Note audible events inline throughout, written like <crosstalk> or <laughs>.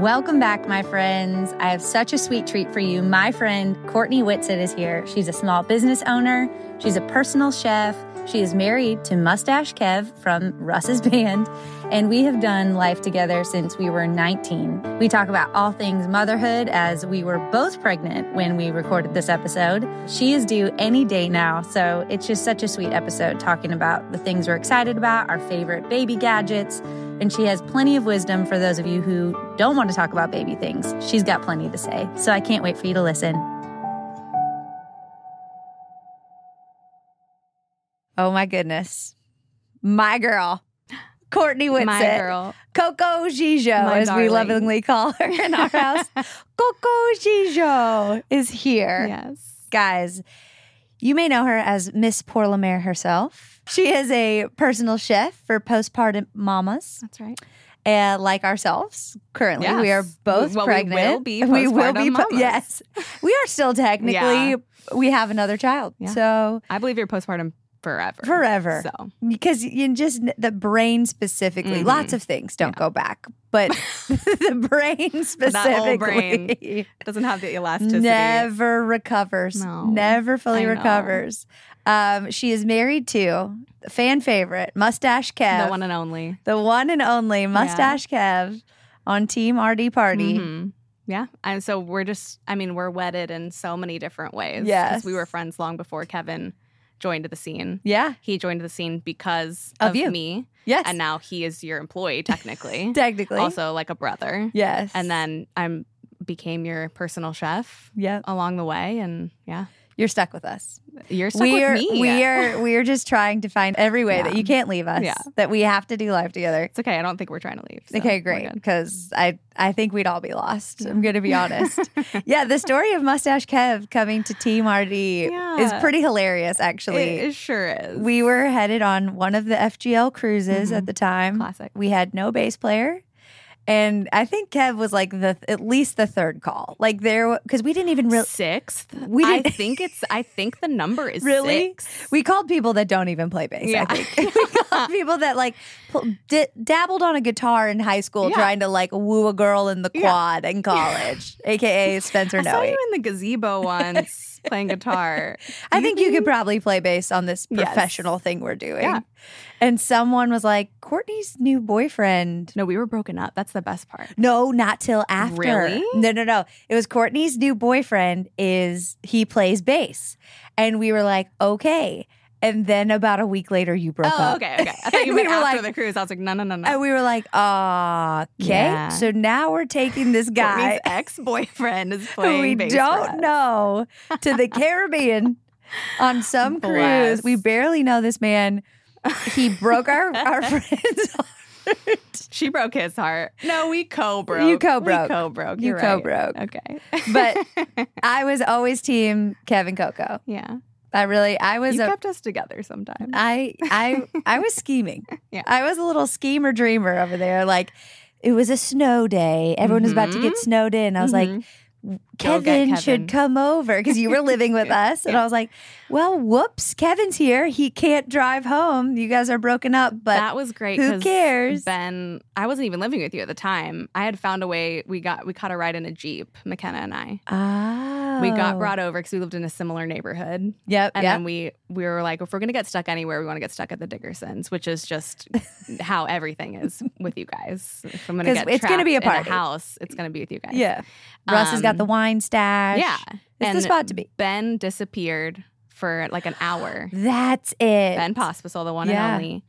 Welcome back, my friends. I have such a sweet treat for you. My friend Courtney Whitsett is here. She's a small business owner, she's a personal chef. She is married to Mustache Kev from Russ's <laughs> band, and we have done life together since we were 19. We talk about all things motherhood as we were both pregnant when we recorded this episode. She is due any day now, so it's just such a sweet episode talking about the things we're excited about, our favorite baby gadgets, and she has plenty of wisdom for those of you who don't want to talk about baby things. She's got plenty to say, so I can't wait for you to listen. Oh my goodness. My girl, Courtney Whitsett. My girl. Coco Gijo, My as we lovingly call her in our <laughs> house. Coco Gijo is here. Yes. Guys, you may know her as Miss Pour La Mer herself. She is a personal chef for postpartum mamas, That's right. and like ourselves. Currently, we are both Well, we pregnant. will be <laughs> We will be. yes, we are still <laughs> technically. Yeah. We have another child, Yeah. so I believe you're postpartum forever. Forever. So because you just the brain specifically Mhm. lots of things don't go back but <laughs> the brain But that old specifically it doesn't have the elasticity. never recovers No. never fully recovers um, she is married to fan favorite mustache kev The one and only. the one and only mustache kev on team rd party Mhm. Yeah. And so we're just, I mean, we're wedded in so many different ways. Yes. We were friends long before Kevin joined the scene. yeah He joined the scene because Of of, you. me. yes And now he is your employee, technically. <laughs> technically also like a brother. yes And then I'm became your personal chef yeah along the way. And yeah, you're stuck with us you're stuck we are with me. we are we are just trying to find every way that you can't leave us. Yeah. That we have to do life together. It's okay. I don't think we're trying to leave. so okay, great. Because I I think we'd all be lost. I'm gonna be honest. <laughs> yeah, the story of Mustache Kev coming to Team RD is pretty hilarious. Actually, It, it sure is. we were headed on one of the FGL cruises at Mhm. the time. Classic. We had no bass player. And I think Kev was like the at least the third call. Like there because we didn't even really sixth. We I didn't- <laughs> think it's. I think the number is Really? six. We called people that don't even play bass. Yeah. I think <laughs> <laughs> people that like di- dabbled on a guitar in high school, Yeah. trying to like woo a girl in the Yeah. quad in college, aka Spencer I saw you in the gazebo once playing guitar. <laughs> I Do think you could probably play bass on this Yes. professional thing we're doing. Yeah. And someone was like, Courtney's new boyfriend. No, we were broken up. That's the best part. No, not till after. Really? No, no, no. It was Courtney's new boyfriend is he plays bass. And we were like, okay. And then about a week later you broke Oh, up. okay, okay. I <laughs> thought you We meant were after like- the cruise. I was like, no, no, no, no. And we were like, okay. Yeah. So now we're taking this guy Courtney's ex-boyfriend is <laughs> who playing we don't know to the Caribbean on some <laughs> cruise. We barely know this man. He broke our, our friend's heart. She broke his heart. No, we co-broke. You co-broke. We co-broke. You You're right. co-broke. Okay. But I was always team Kevin Coco. yeah, I really, I was you a, kept us together sometimes. I, I, I was scheming. <laughs> Yeah. I was a little schemer dreamer over there. Like it was a snow day. Everyone was about to get Mhm. snowed in. I was like, Mhm. Go Kevin, Kevin. should come over because you were living with <laughs> us. And I was like, well, whoops, Kevin's here. He can't drive home. You guys are broken up, but that was great. who cares? Ben, I wasn't even living with you at the time. I had found a way. We got we caught a ride in a jeep. McKenna and I. oh. We got brought over because we lived in a similar neighborhood, Yep. and yep. then we we were like, if we're gonna get stuck anywhere, we want to get stuck at the Dickersons, which is just <laughs> how everything is with you guys. If I'm gonna 'Cause get it's gonna be a trapped in party. house, it's gonna be with you guys. yeah. Russ has got Um, the wine stash. yeah. It's the spot to be. Ben disappeared for like an hour. That's it. Ben Pospisil, the one Yeah. and only,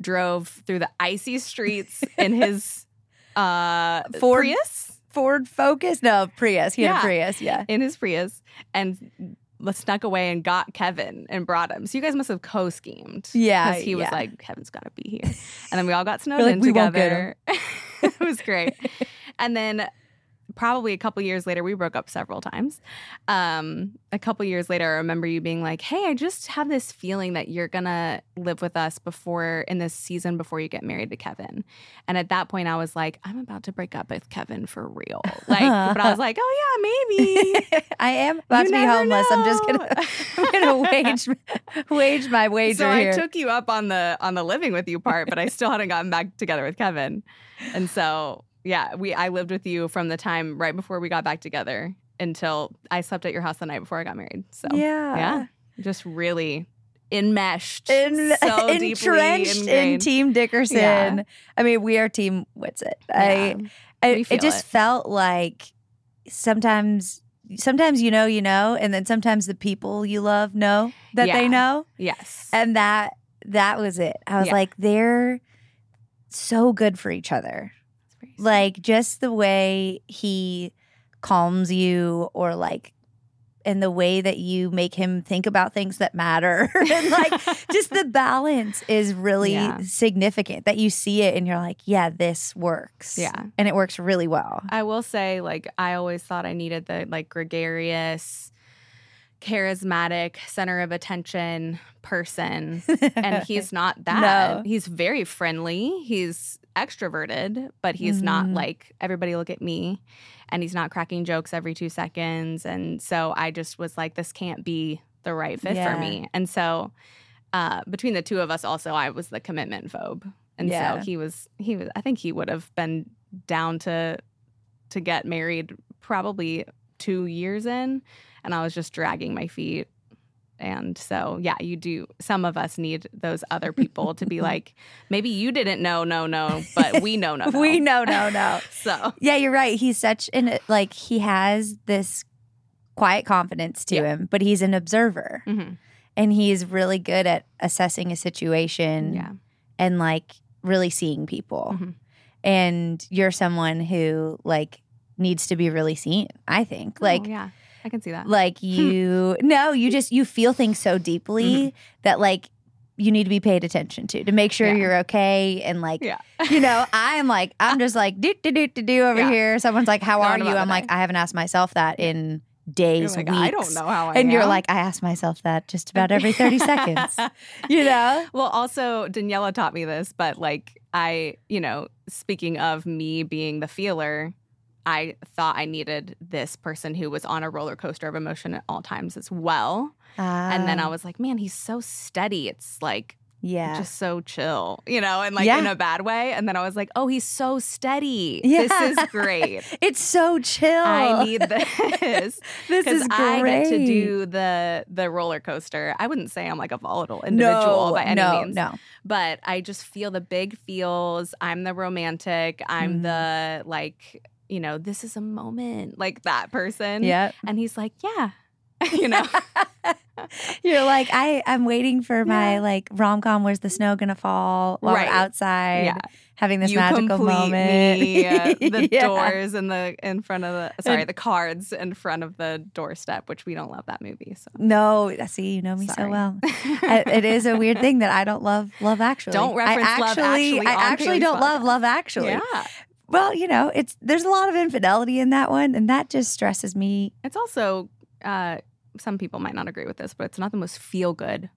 drove through the icy streets in <laughs> his uh, Ford- Prius. Ford Focus? No, Prius. He had a Yeah. Prius. Yeah. In his Prius, and snuck away and got Kevin and brought him. So you guys must have co-schemed. Yeah, because he was yeah. like, Kevin's got to be here, and then we all got <laughs> snowed like, in "We won't get together. <laughs> it was great, and then. Probably a couple years later, we broke up several times. Um, a couple years later, I remember you being like, "Hey, I just have this feeling that you're gonna live with us before in this season before you get married to Kevin." And at that point, I was like, "I'm about to break up with Kevin for real." Like, but I was like, "Oh yeah, maybe." <laughs> I am about You to be homeless. I'm just gonna <laughs> I'm gonna wage wage my wager so here. I took you up on the on the living with you part, but I still hadn't gotten back together with Kevin. And so yeah, we I lived with you from the time right before we got back together until I slept at your house the night before I got married. So yeah. yeah, just really enmeshed, In, so <laughs> entrenched in. Team Dickerson. Yeah. I mean, we are Team Whitsett. Yeah, I, I it just it. felt like sometimes sometimes you know you know and then sometimes the people you love know that Yeah. they know yes, and that that was it i was like they're so good for each other Sweet. like just the way he calms you or like and the way that you make him think about things that matter <laughs> and like <laughs> just the balance is really Yeah. significant that you see it and you're like yeah this works Yeah. and it works really well I will say, like, I always thought I needed the like gregarious, charismatic, center of attention person. and he's <laughs> not that. No. He's very friendly. He's extroverted, but he's not Mhm. like everybody look at me. And he's not cracking jokes every two seconds. And so I just was like, this can't be the right fit Yeah. for me. And so uh, between the two of us, also, I was the commitment phobe. And Yeah. so he was, he was, I think he would have been down to to get married probably two years in. And I was just dragging my feet. And so, yeah, you do. Some of us need those other <laughs> people to be like, maybe you didn't know, no, no, <laughs> but we know, no, no. we know no no <laughs> So, Yeah, you're right. He's such an like he has this quiet confidence to Yeah. him, but he's an observer mhm, and he's really good at assessing a situation yeah. and like really seeing people. Mhm. And you're someone who like needs to be really seen, I think. Like oh, yeah, I can see that. like you <laughs> no, you just you feel things so deeply that like you need to be paid attention to to make sure Mm-hmm. Yeah. you're okay and like Yeah. you know <laughs> i'm like i'm just like do do do do do over Yeah. here someone's like how Going are you i'm like i haven't asked myself that in days like, weeks I don't know how I and you're like i ask myself that just <laughs> about every 30 seconds you know Well, also Daniela taught me this, but like I, you know, speaking of me being the feeler, I thought I needed this person who was on a roller coaster of emotion at all times as well. and then I Ah, was like, man, he's so steady. It's like yeah just so chill, you know, and like Yeah. in a bad way. And then I was like, oh, he's so steady. Yeah. This is <laughs> great. it's so chill I need this <laughs> this is I great get to do the the roller coaster. I wouldn't say I'm like a volatile individual no, by any no, means, no but I just feel the big feels. I'm the romantic. I'm Mm. the like, you know, this is a moment, like that person. yeah And he's like, yeah, <laughs> you know, <laughs> You're like, I, I'm waiting for my Yeah. like rom com. Where's the snow gonna fall? While Right. we're outside, yeah. having this you magical moment. <laughs> me, uh, the Yeah. doors in the in front of the sorry, the cards in front of the doorstep, which we don't love that movie. So No, see, you know me so well. I- it is a weird thing that I don't love Love Actually. Don't reference I Love actually, Actually I actually don't love. Love Actually. yeah. Well, you know, it's there's a lot of infidelity in that one, and that just stresses me. It's also uh, some people might not agree with this, but it's not the most feel good.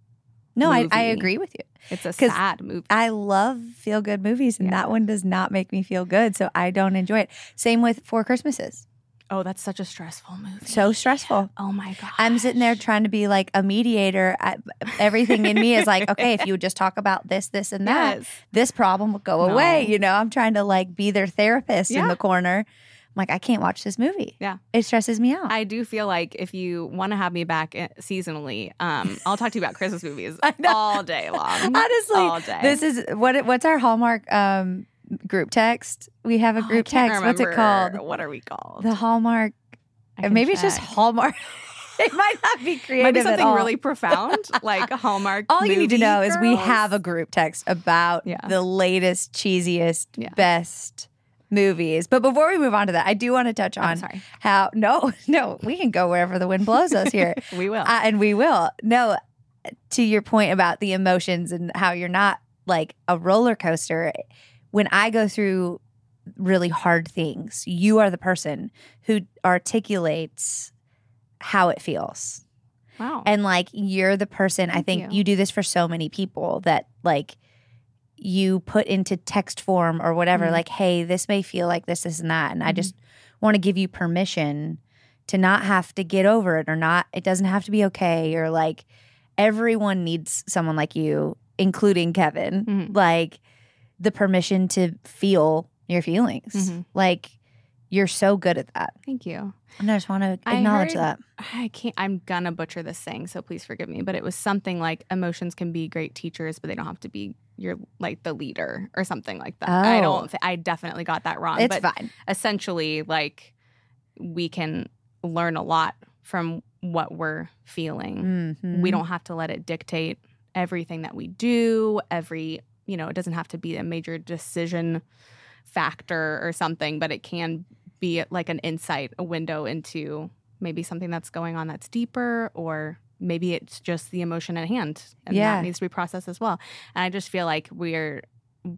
No, I, I agree with you. It's a sad movie. I love feel good movies, and Yeah. that one does not make me feel good, so I don't enjoy it. Same with Four Christmases. Oh, that's such a stressful movie. So stressful. Oh my god. I'm sitting there trying to be like a mediator. I, everything in me is like, <laughs> okay, if you would just talk about this, this, and that, Yes. this problem would go No. away. You know, I'm trying to like be their therapist in the corner. I'm like, I can't watch this movie. Yeah. It stresses me out. I do feel like if you want to have me back eh, seasonally, um, I'll talk to you about Christmas movies <laughs> all day long. Honestly, all day. this is what what's our Hallmark um, group text? We have a Oh, group text. What's it called? What are we called? The Hallmark. Maybe it's just. Hallmark. <laughs> it might not be creative <laughs> Might be something all. really profound, <laughs> like Hallmark. All you need to know is we have a group text about Yeah. the latest, cheesiest, Yeah. best movies. But before we move on to that, I do want to touch on how no, no, we can go wherever the wind blows us here. we will. Uh, and we will. No, to your point about the emotions and how you're not like a roller coaster. When I go through really hard things, you are the person who articulates how it feels. wow. And like you're the person, I think you. you do this for so many people that like you put into text form or whatever, Mhm. like, hey, this may feel like this, this, and that. And I Mhm. just want to give you permission to not have to get over it or not, it doesn't have to be okay. Or like everyone needs someone like you, including Kevin, Mhm. like the permission to feel your feelings. Mhm. Like you're so good at that. Thank you. And I just want to I acknowledge heard- that. I can't. I'm gonna butcher this saying, so please forgive me. But it was something like emotions can be great teachers, but they don't have to be your like the leader or something like that. I Oh. don't. thi- I definitely got that wrong. It's but fine. essentially, like we can learn a lot from what we're feeling. Mhm. We don't have to let it dictate everything that we do. Every you know, it doesn't have to be a major decision factor or something, but it can be like an insight, a window into maybe something that's going on that's deeper, or maybe it's just the emotion at hand, and Yeah. that needs to be processed as well. And I just feel like we're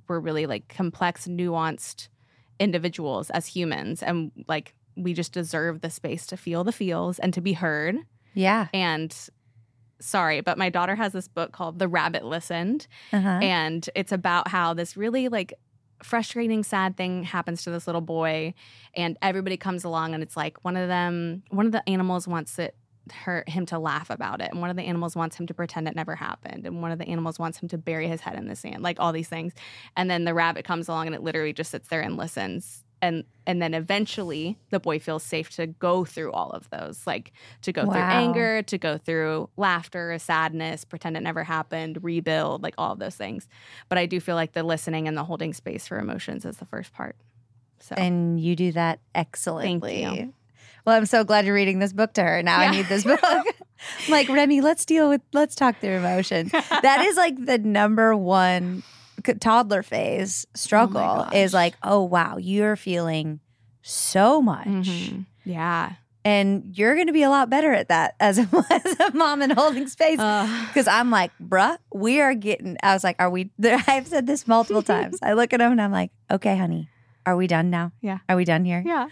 we're really like complex, nuanced individuals as humans, and like we just deserve the space to feel the feels and to be heard. Yeah. And sorry, but my daughter has this book called The Rabbit Listened, Uh-huh. and it's about how this really like frustrating sad thing happens to this little boy and everybody comes along and it's like one of them one of the animals wants it her him to laugh about it and one of the animals wants him to pretend it never happened and one of the animals wants him to bury his head in the sand like all these things and then the rabbit comes along and it literally just sits there and listens and and then eventually the boy feels safe to go through all of those like to go through anger to go through laughter sadness pretend it never happened rebuild like all of those things but i do feel like the listening and the holding space for emotions is the first part so And you do that excellently. you. Well, I'm so glad you're reading this book to her. Now I need this book. <laughs> <laughs> Like, Remy, let's deal with, let's talk through emotions. <laughs> That is like the number one toddler phase struggle gosh. is like, oh, wow, you're feeling so much. Mhm. yeah And you're going to be a lot better at that as a, <laughs> as a mom and holding space. Because I'm like, bruh, we are getting. I was like, are we? There? <laughs> I've said this multiple <laughs> times. I look at him and I'm like, okay, honey, are we done now? Yeah. Are we done here? yeah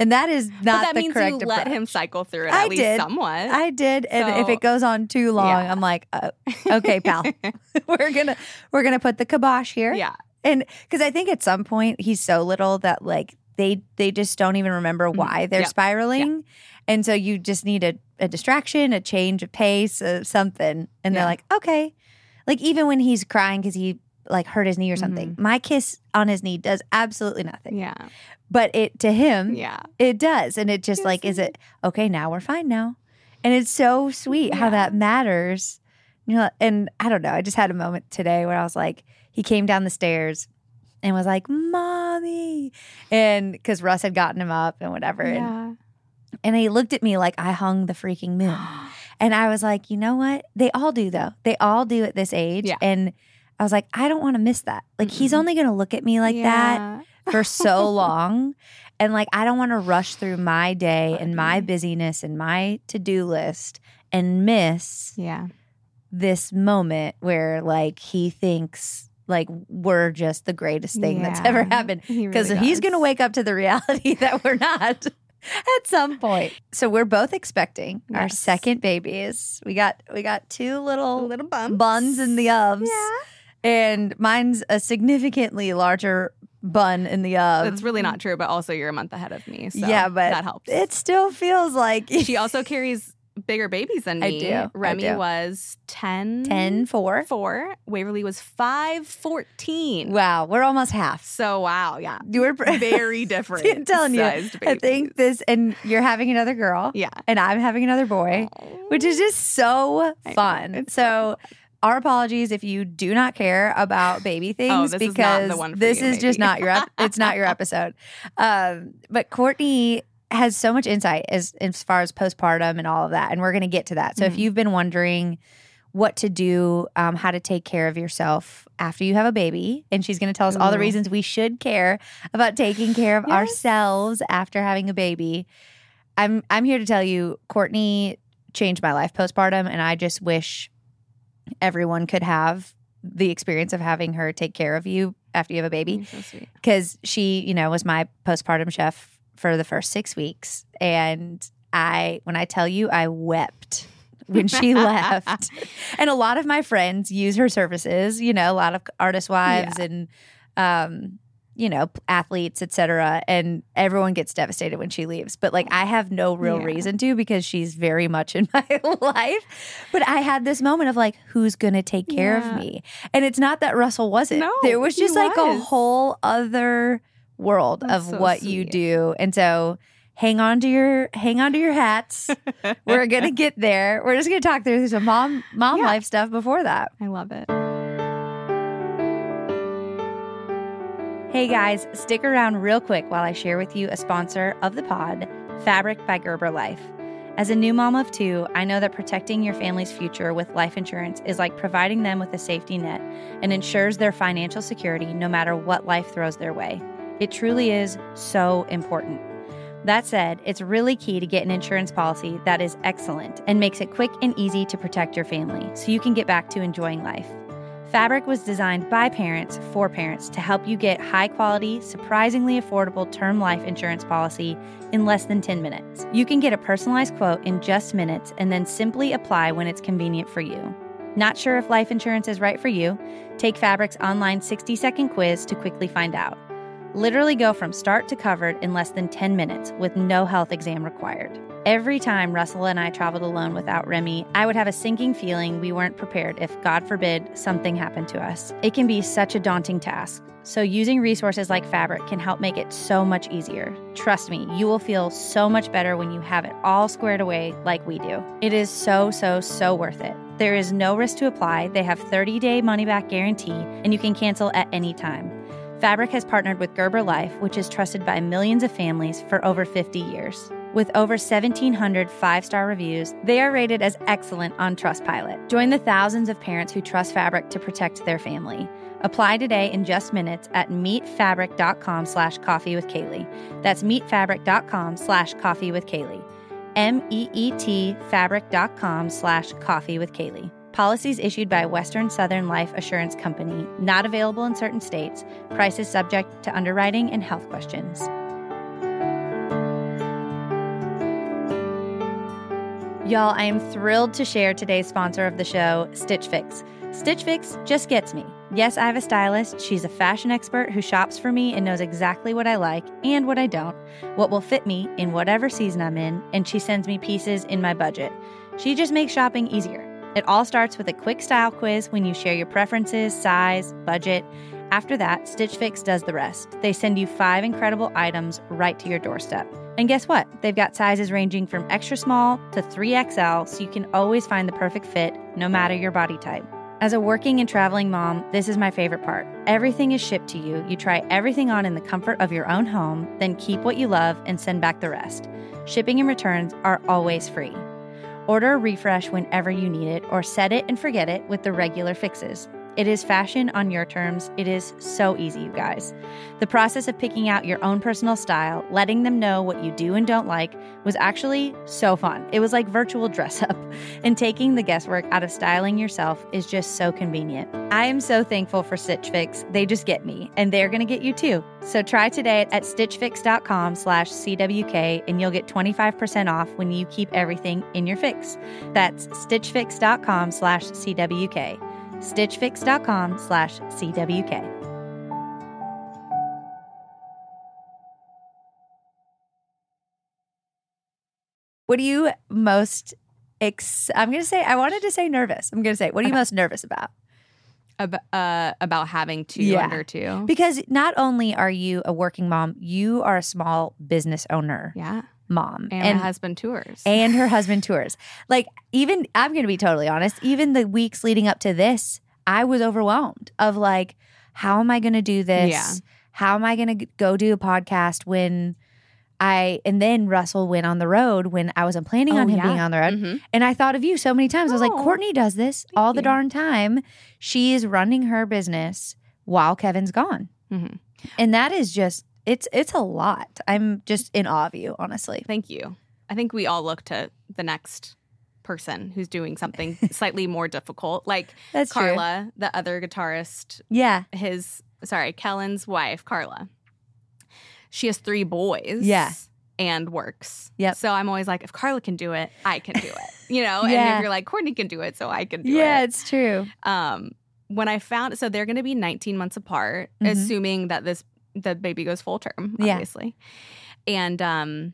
And that is not but that means you let him cycle through it I at least did. somewhat I did, and if it goes on too long, Yeah. I'm like, uh, okay, <laughs> pal, <laughs> we're gonna we're gonna put the kibosh here. yeah and because I think at some point he's so little that like they they just don't even remember Mhm. why they're Yep. spiraling, and so you just need a, a distraction, a change of pace, uh, something, and they're like, okay, like even when he's crying because he like hurt his knee or something, mm-hmm. my kiss on his knee does absolutely nothing, yeah. But it to him, yeah. it does, and it just Yes, like is it okay now we're fine now, and it's so sweet how that matters, you know. And I don't know, I just had a moment today where I was like, he came down the stairs and was like, "Mommy," and because Russ had gotten him up and whatever, and, yeah. and he looked at me like I hung the freaking moon, <gasps> and I was like, you know what? They all do though. They all do at this age, Yeah. and. I was like, I don't want to miss that. Like, he's Mm-mm. only going to look at me like that for so <laughs> long. And like, I don't want to rush through my day and my busyness and my to do list and miss yeah this moment where like he thinks like we're just the greatest thing that's ever Yeah. happened. He Because really he's going to wake up to the reality <laughs> that we're not <laughs> at some point. So we're both expecting our second babies. We got we got two little little bumps. buns in the ovs. Yeah. And mine's a significantly larger bun in the oven. That's really not true, but also you're a month ahead of me. So yeah, but that helps. It still feels like she also carries bigger babies than <laughs> I me. do, I Remy do. was 10, 10 4. 4. Waverly was 5, 14. Wow, we're almost half. So, wow. Yeah. We're Very <laughs> different. I'm telling you, sized I think this, and you're having another girl, Yeah. and I'm having another boy, which is just so I So, fun. Our apologies if you do not care about <laughs> baby things Oh, this is because one this you, is just not your ep- it's not your <laughs> episode. Um, but Courtney has so much insight as as far as postpartum and all of that, and we're going to get to that. So if Mhm. you've been wondering what to do, um, how to take care of yourself after you have a baby, and she's going to tell us all the reasons we should care about taking care of Yes. ourselves after having a baby. I'm I'm here to tell you, Courtney changed my life postpartum, and I just wish everyone could have the experience of having her take care of you after you have a baby You're so because she, you know, was my postpartum chef for the first six weeks. And I, when I tell you, I wept when she <laughs> left. And a lot of my friends use her services, you know, a lot of artist wives and, um, you know, athletes, etc. And everyone gets devastated when she leaves. But like, I have no real Yeah. reason to because she's very much in <laughs> my life. But I had this moment of like, who's going to take care Yeah. of me? And it's not that Russell wasn't. No, there was just like a whole other world That's of so what you do. And so hang on to your hang on to your hats. <laughs> We're gonna get there. We're just gonna talk through some mom mom Yeah. life stuff before that. I love it. Hey guys, stick around real quick while I share with you a sponsor of the pod, Fabric by Gerber Life. As a new mom of two, I know that protecting your family's future with life insurance is like providing them with a safety net and ensures their financial security no matter what life throws their way. It truly is so important. That said, it's really key to get an insurance policy that is excellent and makes it quick and easy to protect your family so you can get back to enjoying life. Fabric was designed by parents for parents to help you get high quality, surprisingly affordable term life insurance policy in less than 10 minutes. You can get a personalized quote in just minutes and then simply apply when it's convenient for you. Not sure if life insurance is right for you? Take Fabric's online 60 second quiz to quickly find out. Literally go from start to covered in less than 10 minutes with no health exam required. Every time Russell and I traveled alone without Remy, I would have a sinking feeling we weren't prepared if, God forbid, something happened to us. It can be such a daunting task. So, using resources like Fabric can help make it so much easier. Trust me, you will feel so much better when you have it all squared away like we do. It is so, so, so worth it. There is no risk to apply. They have 30 day money back guarantee, and you can cancel at any time. Fabric has partnered with Gerber Life, which is trusted by millions of families for over 50 years. With over 1,700 five star reviews, they are rated as excellent on Trustpilot. Join the thousands of parents who trust Fabric to protect their family. Apply today in just minutes at meetfabric.com slash coffee with Kailey. That's meetfabric.com slash coffee with Kailey. M E E T fabric.com slash coffee with Kailey. Policies issued by Western Southern Life Assurance Company, not available in certain states. Prices subject to underwriting and health questions. Y'all, I am thrilled to share today's sponsor of the show, Stitch Fix. Stitch Fix just gets me. Yes, I have a stylist. She's a fashion expert who shops for me and knows exactly what I like and what I don't, what will fit me in whatever season I'm in, and she sends me pieces in my budget. She just makes shopping easier. It all starts with a quick style quiz when you share your preferences, size, budget. After that, Stitch Fix does the rest. They send you five incredible items right to your doorstep. And guess what? They've got sizes ranging from extra small to 3XL, so you can always find the perfect fit no matter your body type. As a working and traveling mom, this is my favorite part. Everything is shipped to you. You try everything on in the comfort of your own home, then keep what you love and send back the rest. Shipping and returns are always free. Order a refresh whenever you need it, or set it and forget it with the regular fixes. It is fashion on your terms. It is so easy, you guys. The process of picking out your own personal style, letting them know what you do and don't like, was actually so fun. It was like virtual <laughs> dress up, and taking the guesswork out of styling yourself is just so convenient. I am so thankful for Stitch Fix. They just get me, and they're going to get you too. So try today at stitchfix.com slash CWK, and you'll get 25% off when you keep everything in your fix. That's stitchfix.com slash CWK stitchfix.com slash CWK. What are you most ex- I'm going to say I wanted to say nervous. I'm going to say what are you most nervous about? Ab- uh, about having two Yeah. under two. Because not only are you a working mom, you are a small business owner yeah. Mom. And, my husband tours. and her husband tours. Like even I'm going to be totally honest, even the weeks leading up to this, I was overwhelmed of like how am I going to do this? Yeah. How am I going to go do a podcast when I and then Russell went on the road when I wasn't planning Oh, on him yeah. being on the road. Mhm. And I thought of you so many times. I was like, Oh, Courtney does this all the you. darn time. She is running her business while Kevin's gone. Mhm. And that is just it's it's a lot. I'm just in awe of you, honestly. Thank you. I think we all look to the next person who's doing something <laughs> slightly more difficult. Like That's true. Carla, the other guitarist, Yeah. his sorry, Kellen's wife, Carla. She has three boys. Yeah. And works. Yeah. So I'm always like, if Carla can do it, I can do it. You know? And if you're like, Courtney can do it, so I can do Yeah, it. Yeah, it's true. Um, when I found so they're gonna be 19 months apart, Mhm. assuming that this the baby goes full term, Yeah. obviously. And um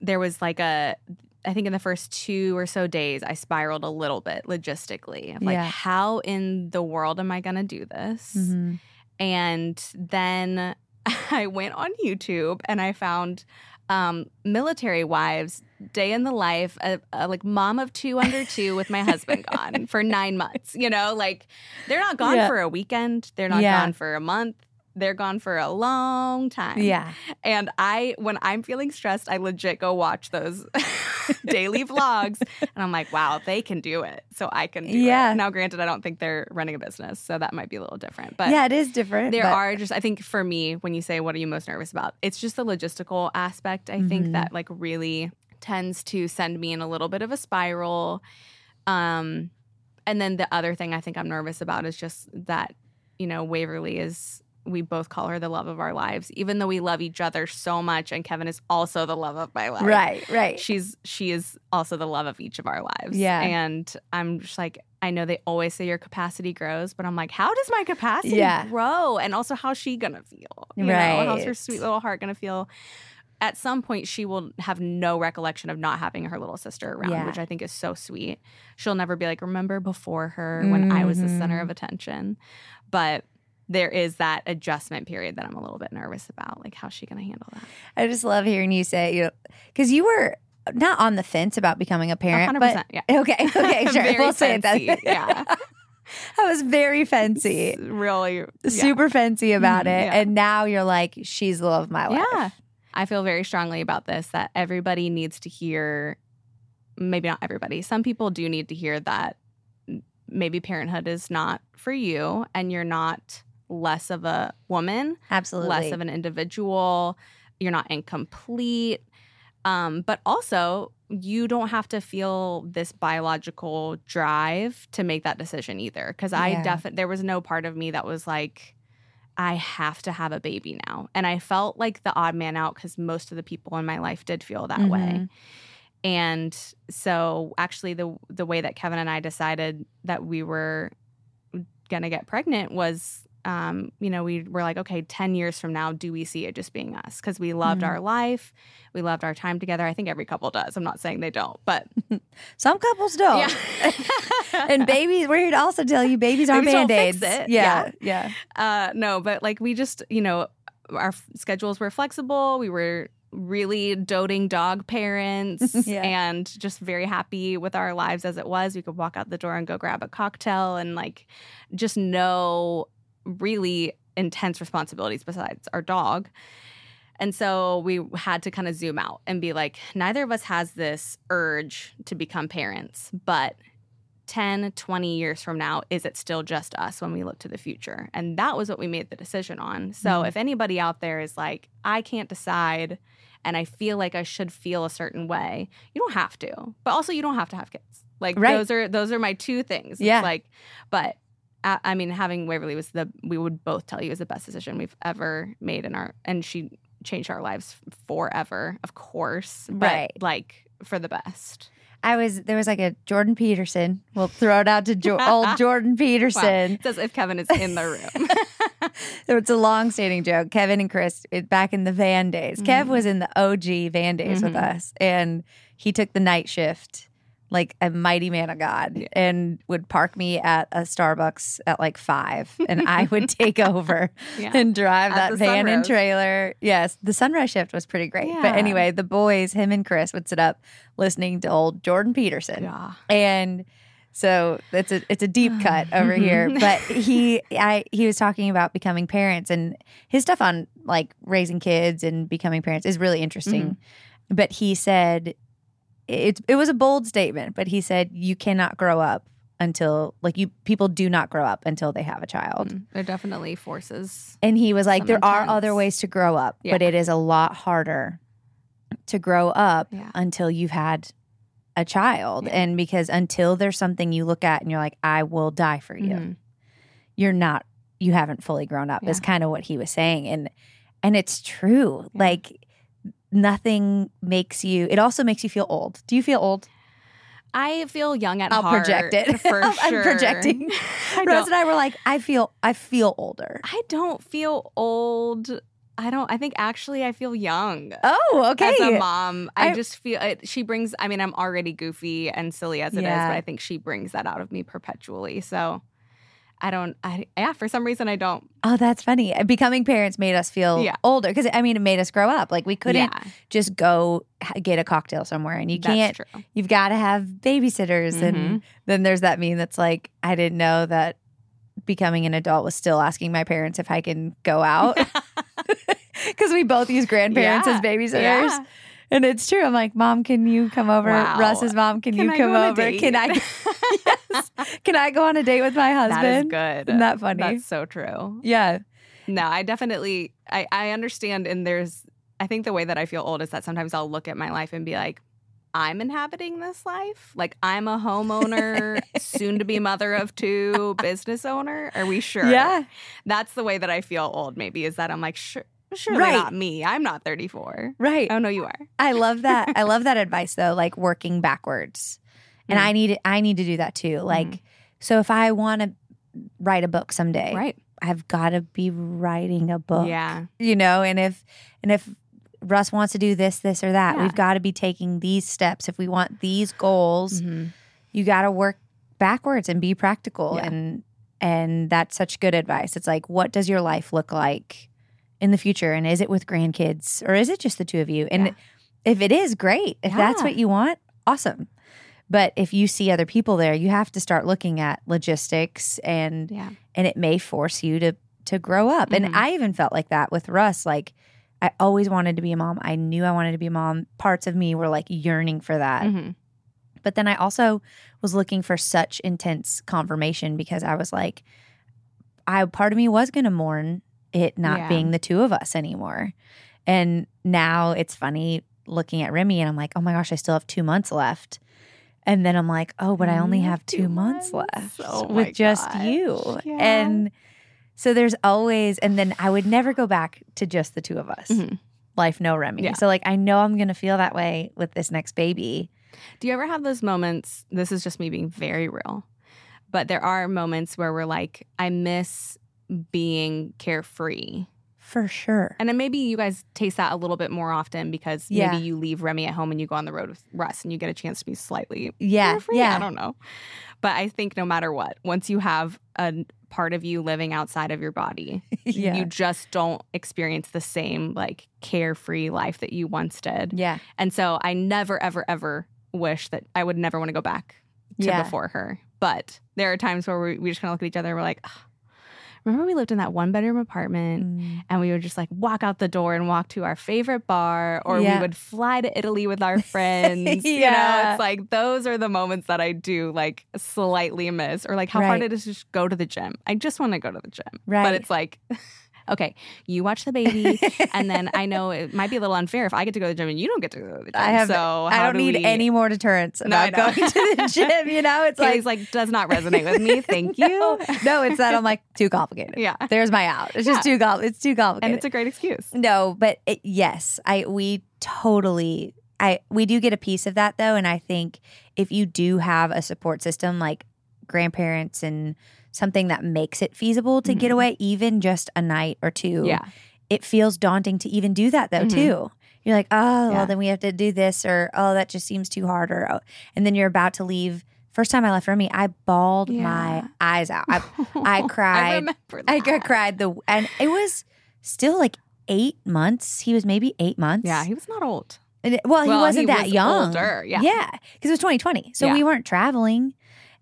there was like a I think in the first two or so days, I spiraled a little bit logistically of like, Yeah. how in the world am I going to do this? Mhm. And then <laughs> I went on YouTube and I found um, military wives, day in the life, a, a, like mom of two under two with my husband gone for nine months. You know, like they're not gone Yeah. for a weekend, they're not Yeah. gone for a month. They're gone for a long time. Yeah. And I, when I'm feeling stressed, I legit go watch those <laughs> daily vlogs. And I'm like, wow, they can do it. So I can do Yeah. it. Now, granted, I don't think they're running a business. So that might be a little different. But yeah, it is different. there but- are just, I think for me, when you say, what are you most nervous about? It's just the logistical aspect, I Mhm. think, that like really tends to send me in a little bit of a spiral. Um, and then the other thing I think I'm nervous about is just that, you know, Waverly is, we both call her the love of our lives, even though we love each other so much. And Kevin is also the love of my life. Right, right. She's, she is also the love of each of our lives. Yeah. And I'm just like, I know they always say your capacity grows, but I'm like, how does my capacity Yeah. grow? And also, how's she gonna feel? You know, how's her sweet little heart gonna feel? At some point, she will have no recollection of not having her little sister around, Yeah. which I think is so sweet. She'll never be like, remember before her when I was the center Mhm. of attention. But there is that adjustment period that I'm a little bit nervous about. Like, how's she gonna handle that? I just love hearing you say, you know, because you were not on the fence about becoming a parent, 100%. but yeah. okay, okay, <laughs> sure. We'll say it that. yeah. <laughs> I was very fancy, It's really yeah. super fancy about Mhm, it, yeah. and now you're like, she's the love of my life. Yeah. I feel very strongly about this that everybody needs to hear, maybe not everybody, some people do need to hear that maybe parenthood is not for you and you're not less of a woman, absolutely. less of an individual, you're not incomplete. Um, but also, you don't have to feel this biological drive to make that decision either. Because I Yeah. definitely, there was no part of me that was like, I have to have a baby now. And I felt like the odd man out because most of the people in my life did feel that way. Mhm. And so actually the the way that Kevin and I decided that we were gonna get pregnant was um, you know, we were like, okay, 10 years from now, do we see it just being us? Because we loved Mhm. our life. We loved our time together. I think every couple does. I'm not saying they don't, but <laughs> Some couples don't. yeah. <laughs> and babies, we're here to also tell you, babies aren't Babies band aids. it. Yeah, yeah. Uh, no, but like we just, you know, our f- schedules were flexible. We were really doting dog parents <laughs> Yeah. and just very happy with our lives as it was. We could walk out the door and go grab a cocktail and like just no really intense responsibilities besides our dog. And so we had to kind of zoom out and be like, neither of us has this urge to become parents, but 10, 20 years from now, is it still just us when we look to the future? And that was what we made the decision on. So Mhm. if anybody out there is like, I can't decide and I feel like I should feel a certain way, you don't have to. But also you don't have to have kids. Like Right. those are those are my two things. It's Yeah. like but I, mean having Waverly was the we would both tell you is the best decision we've ever made in our and she changed our lives forever, of course. But Right. like for the best. I was there was like a Jordan Peterson. We'll throw it out to jo- old <laughs> Jordan Peterson. It's as if Kevin is in the room. <laughs> <laughs> It's a long-standing joke. Kevin and Chris it, back in the van days. Kev Mhm. was in the OG van days with Mhm. us, and he took the night shift like a mighty man of God, Yeah. and would park me at a Starbucks at like five, and I would <laughs> take over yeah. and drive As that van and trailer. Yes, the sunrise shift was pretty great. Yeah. But anyway, the boys, him and Chris, would sit up listening to old Jordan Peterson. Yeah. And so it's a it's a deep <sighs> cut over here. Mhm. But he <laughs> I he was talking about becoming parents and his stuff on like raising kids and becoming parents is really interesting. Mm-hmm. But he said it it was a bold statement, but he said you cannot grow up until like you people do not grow up until they have a child. Mm, There definitely forces. And he was like, there are other ways to grow up, but it is a lot harder to grow up Yeah. until you've had a child. Yeah. And because until there's something you look at and you're like, I will die for you, Mhm. you're not, you haven't fully grown up, is kind of what he was saying. And and it's true. Yeah. Like nothing makes you it also makes you feel old. Do you feel old? I feel young at I'll heart. project it. for <laughs> I'm sure. projecting. <laughs> I Rose and I were like, I feel I feel older. I don't feel old. I don't. I think actually I feel young. Oh, okay. As a mom, I, I- just feel it, she brings. I mean, I'm already goofy and silly as it is, Yeah. but I think she brings that out of me perpetually. So, I don't. I yeah. For some reason, I don't. Oh, that's funny. Becoming parents made us feel Yeah. older because I mean, it made us grow up. Like we couldn't yeah, just go get a cocktail somewhere, and you that's can't. true. You've got to have babysitters, and Mhm. then there's that meme that's like, I didn't know that becoming an adult was still asking my parents if I can go out <laughs> <laughs> because we both use grandparents Yeah. as babysitters. And it's true. I'm like, Mom, can you come over? Wow. Russ's mom, can, Can you I come go on a over? Can I? <laughs> <laughs> yes. Can I go on a date with my husband? That is good. Isn't that funny? That's so true. Yeah. No, I definitely I, I understand and there's I think the way that I feel old is that sometimes I'll look at my life and be like, I'm inhabiting this life. Like I'm a homeowner, <laughs> soon to be mother of two, business owner. Are we sure? Yeah. That's the way that I feel old, maybe, is that I'm like, sure surely Right. not me. I'm not 34. Right. Oh no, you are. I love that. I love that <laughs> advice though, like working backwards. And Mm. I need I need to do that too. Like so if I want to write a book someday, Right. I've got to be writing a book. Yeah. You know, and if and if Russ wants to do this this or that, Yeah. we've got to be taking these steps if we want these goals. Mhm. You got to work backwards and be practical Yeah. and and that's such good advice. It's like what does your life look like in the future and is it with grandkids or is it just the two of you? And Yeah. if it is, great. If that's what you want, awesome. But if you see other people there, you have to start looking at logistics and Yeah. and it may force you to to grow up. Mhm. And I even felt like that with Russ. Like I always wanted to be a mom. I knew I wanted to be a mom. Parts of me were like yearning for that. Mhm. But then I also was looking for such intense confirmation because I was like, I part of me was gonna mourn it not Yeah. being the two of us anymore. And now it's funny looking at Remy and I'm like, oh my gosh, I still have two months left. And then I'm like, oh, but I only have have two two months, months? left Oh with just gosh. you. Yeah. And so there's always, and then I would never go back to just the two of us. Mhm. Life, no Remy. Yeah. So, like, I know I'm going to feel that way with this next baby. Do you ever have those moments? This is just me being very real, but there are moments where we're like, I miss being carefree. For sure. And then maybe you guys taste that a little bit more often because Yeah. maybe you leave Remy at home and you go on the road with Russ and you get a chance to be slightly Yeah. carefree. I don't know. But I think no matter what, once you have a part of you living outside of your body, <laughs> Yeah. you just don't experience the same like carefree life that you once did. yeah. And so I never, ever, ever wish that I would never want to go back to Yeah. before her. But there are times where we, we just kind of look at each other and we're like, "Ugh, remember we lived in that one bedroom apartment Mm. and we would just like walk out the door and walk to our favorite bar or Yeah. we would fly to Italy with our <laughs> friends. You know, it's like those are the moments that I do like slightly miss or like how hard Right. it is to just go to the gym. I just want to go to the gym. Right. But it's like, <laughs> okay, you watch the baby <laughs> and then I know it might be a little unfair if I get to go to the gym and you don't get to go to the gym. I have. so I don't do need we- any more deterrence No, about know. going to the <laughs> gym. You know, it's like, like does not resonate with me. Thank <laughs> you. no, no, it's that I'm like too complicated. Yeah. There's my out. It's just Yeah. too com- It's too complicated. And it's a great excuse. No, but it, yes, I we totally I we do get a piece of that though and I think if you do have a support system like grandparents and something that makes it feasible to get Mhm. away even just a night or two. Yeah. It feels daunting to even do that though Mhm. too. You're like, "Oh, Yeah. well then we have to do this or oh that just seems too hard or oh. and then you're about to leave First time I left Remy, I bawled my eyes out. I, <laughs> I cried. I remember that. I cried the and it was still like eight months. He was maybe eight months. Yeah, he was not old. And it- well, he wasn't he that was young. older, yeah. yeah, because it was 2020, so Yeah. we weren't traveling,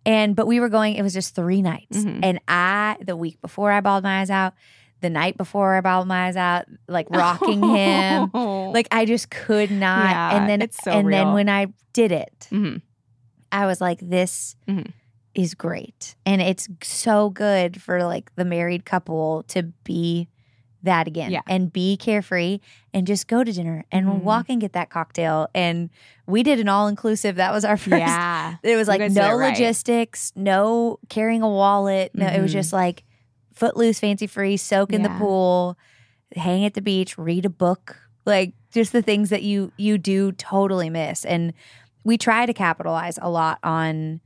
and but we were going. It was just three nights, Mhm. and I the week before I bawled my eyes out, the night before I bawled my eyes out, like rocking him. <laughs> Like I just could not. Yeah, and then it's so and then when I did it, Mhm. I was like, this Mhm. is great. And it's so good for like the married couple to be that again Yeah. and be carefree and just go to dinner and Mhm. walk and get that cocktail. And we did an all inclusive. That was our <laughs> first. yeah. It was like no right. logistics, no carrying a wallet. No, it was Mhm. just like footloose, fancy free, soak in the pool, hang at the beach, read a book. Like just the things that you you do totally miss. And we try to capitalize a lot on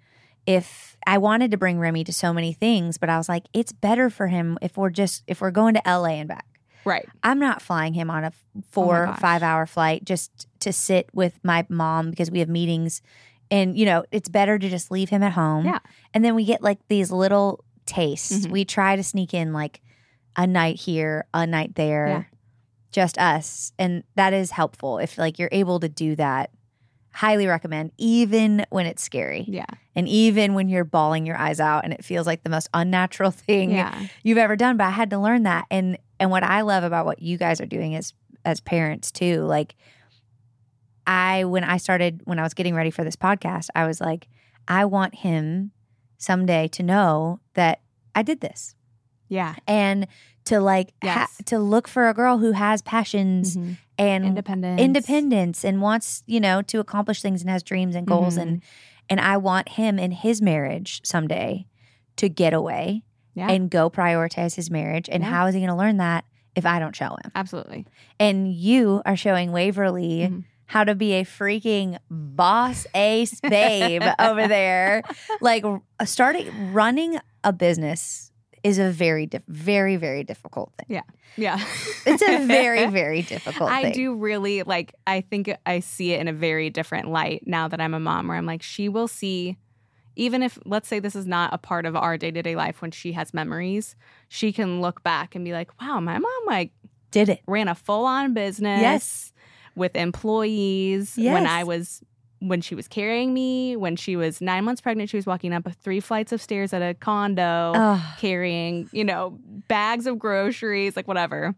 if I wanted to bring Remy to so many things, but I was like, it's better for him if we're just if we're going to LA and back. Right. I'm not flying him on a four, Oh gosh. five hour flight just to sit with my mom because we have meetings. And, you know, it's better to just leave him at home. Yeah. And then we get like these little tastes. Mhm. We try to sneak in like a night here, a night there, Yeah. just us. And that is helpful. If like you're able to do that, highly recommend, even when it's scary. Yeah. And even when you're bawling your eyes out and it feels like the most unnatural <laughs> thing Yeah. you've ever done. But I had to learn that. And and what I love about what you guys are doing as as parents too, like I when I started when I was getting ready for this podcast, I was like, I want him someday to know that I did this. Yeah. And to like ha- to look for a girl who has passions Mhm. And Independence. independence and wants, you know, to accomplish things and has dreams and goals Mhm. and and I want him in his marriage someday to get away Yeah. and go prioritize his marriage. And Yeah. how is he going to learn that if I don't show him? Absolutely. And you are showing Waverly Mhm. how to be a freaking boss ace babe <laughs> over there. Like starting running a business is a very diff- very very difficult thing. Yeah. Yeah. it's a very <laughs> very difficult I thing. do really like I think I see it in a very different light now that I'm a mom where I'm like she will see even if let's say this is not a part of our day-to-day life when she has memories, she can look back and be like, "Wow, my mom like Did it. ran a full-on business Yes. with employees yes. when I was when she was carrying me, when she was 9 months pregnant, she was walking up three flights of stairs at a condo Oh, carrying, you know, bags of groceries, like whatever.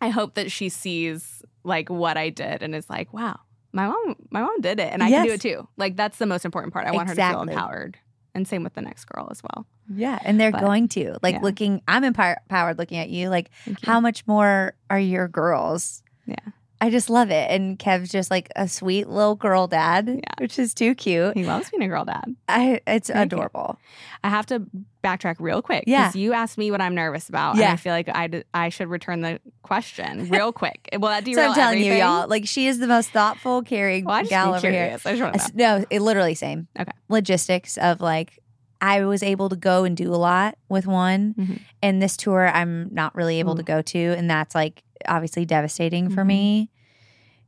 I hope that she sees like what I did and is like, wow, my mom, my mom did it, and I can do it too. Like that's the most important part. I want her to feel empowered, and same with the next girl as well. yeah, and they're But- going to. Like yeah. looking I'm empowered looking at you like you. how much more are your girls? Yeah. I just love it. And Kev's just like a sweet little girl dad, Yeah. which is too cute. he loves being a girl dad. I it's Very cute. adorable. I have to backtrack real quick Yeah. because you asked me what I'm nervous about, and Yeah. I feel like I, I should return the question <laughs> real quick. Will that So I'm telling everything? you, y'all, like she is the most thoughtful, caring Well, gal over here. I just want to know. No, it literally same. Okay. Logistics of like I was able to go and do a lot with one, Mhm. and this tour I'm not really able Ooh. to go to, and that's like obviously devastating for Mhm. me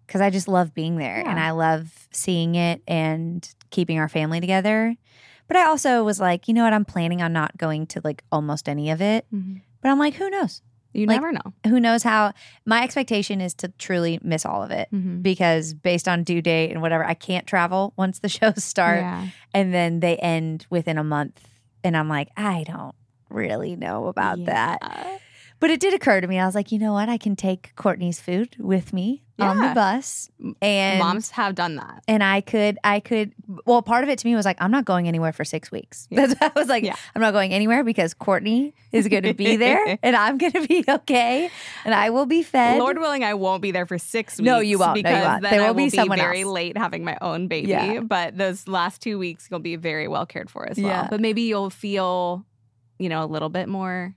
because I just love being there and I love seeing it and keeping our family together. But I also was like, you know what? I'm planning on not going to like almost any of it. Mhm. But I'm like, who knows? You Like- never know. Who knows how? My expectation is to truly miss all of it Mhm. because based on due date and whatever, I can't travel <laughs> once the shows start Yeah. and then they end within a month. And I'm like, I don't really know about that. But it did occur to me. I was like, you know what? I can take Courtney's food with me on the bus. And Moms have done that. and I could, I could, well, part of it to me was like, I'm not going anywhere for six weeks. Yeah. That's I was like, Yeah. I'm not going anywhere because Courtney is going to be there <laughs> and I'm going to be okay and I will be fed. Lord willing, I won't be there for six weeks. No, you won't. No, you Because won't. then There I will be someone very else. late having my own baby. Yeah. But those last two weeks, you'll be very well cared for as well. Yeah. But maybe you'll feel, you know, a little bit more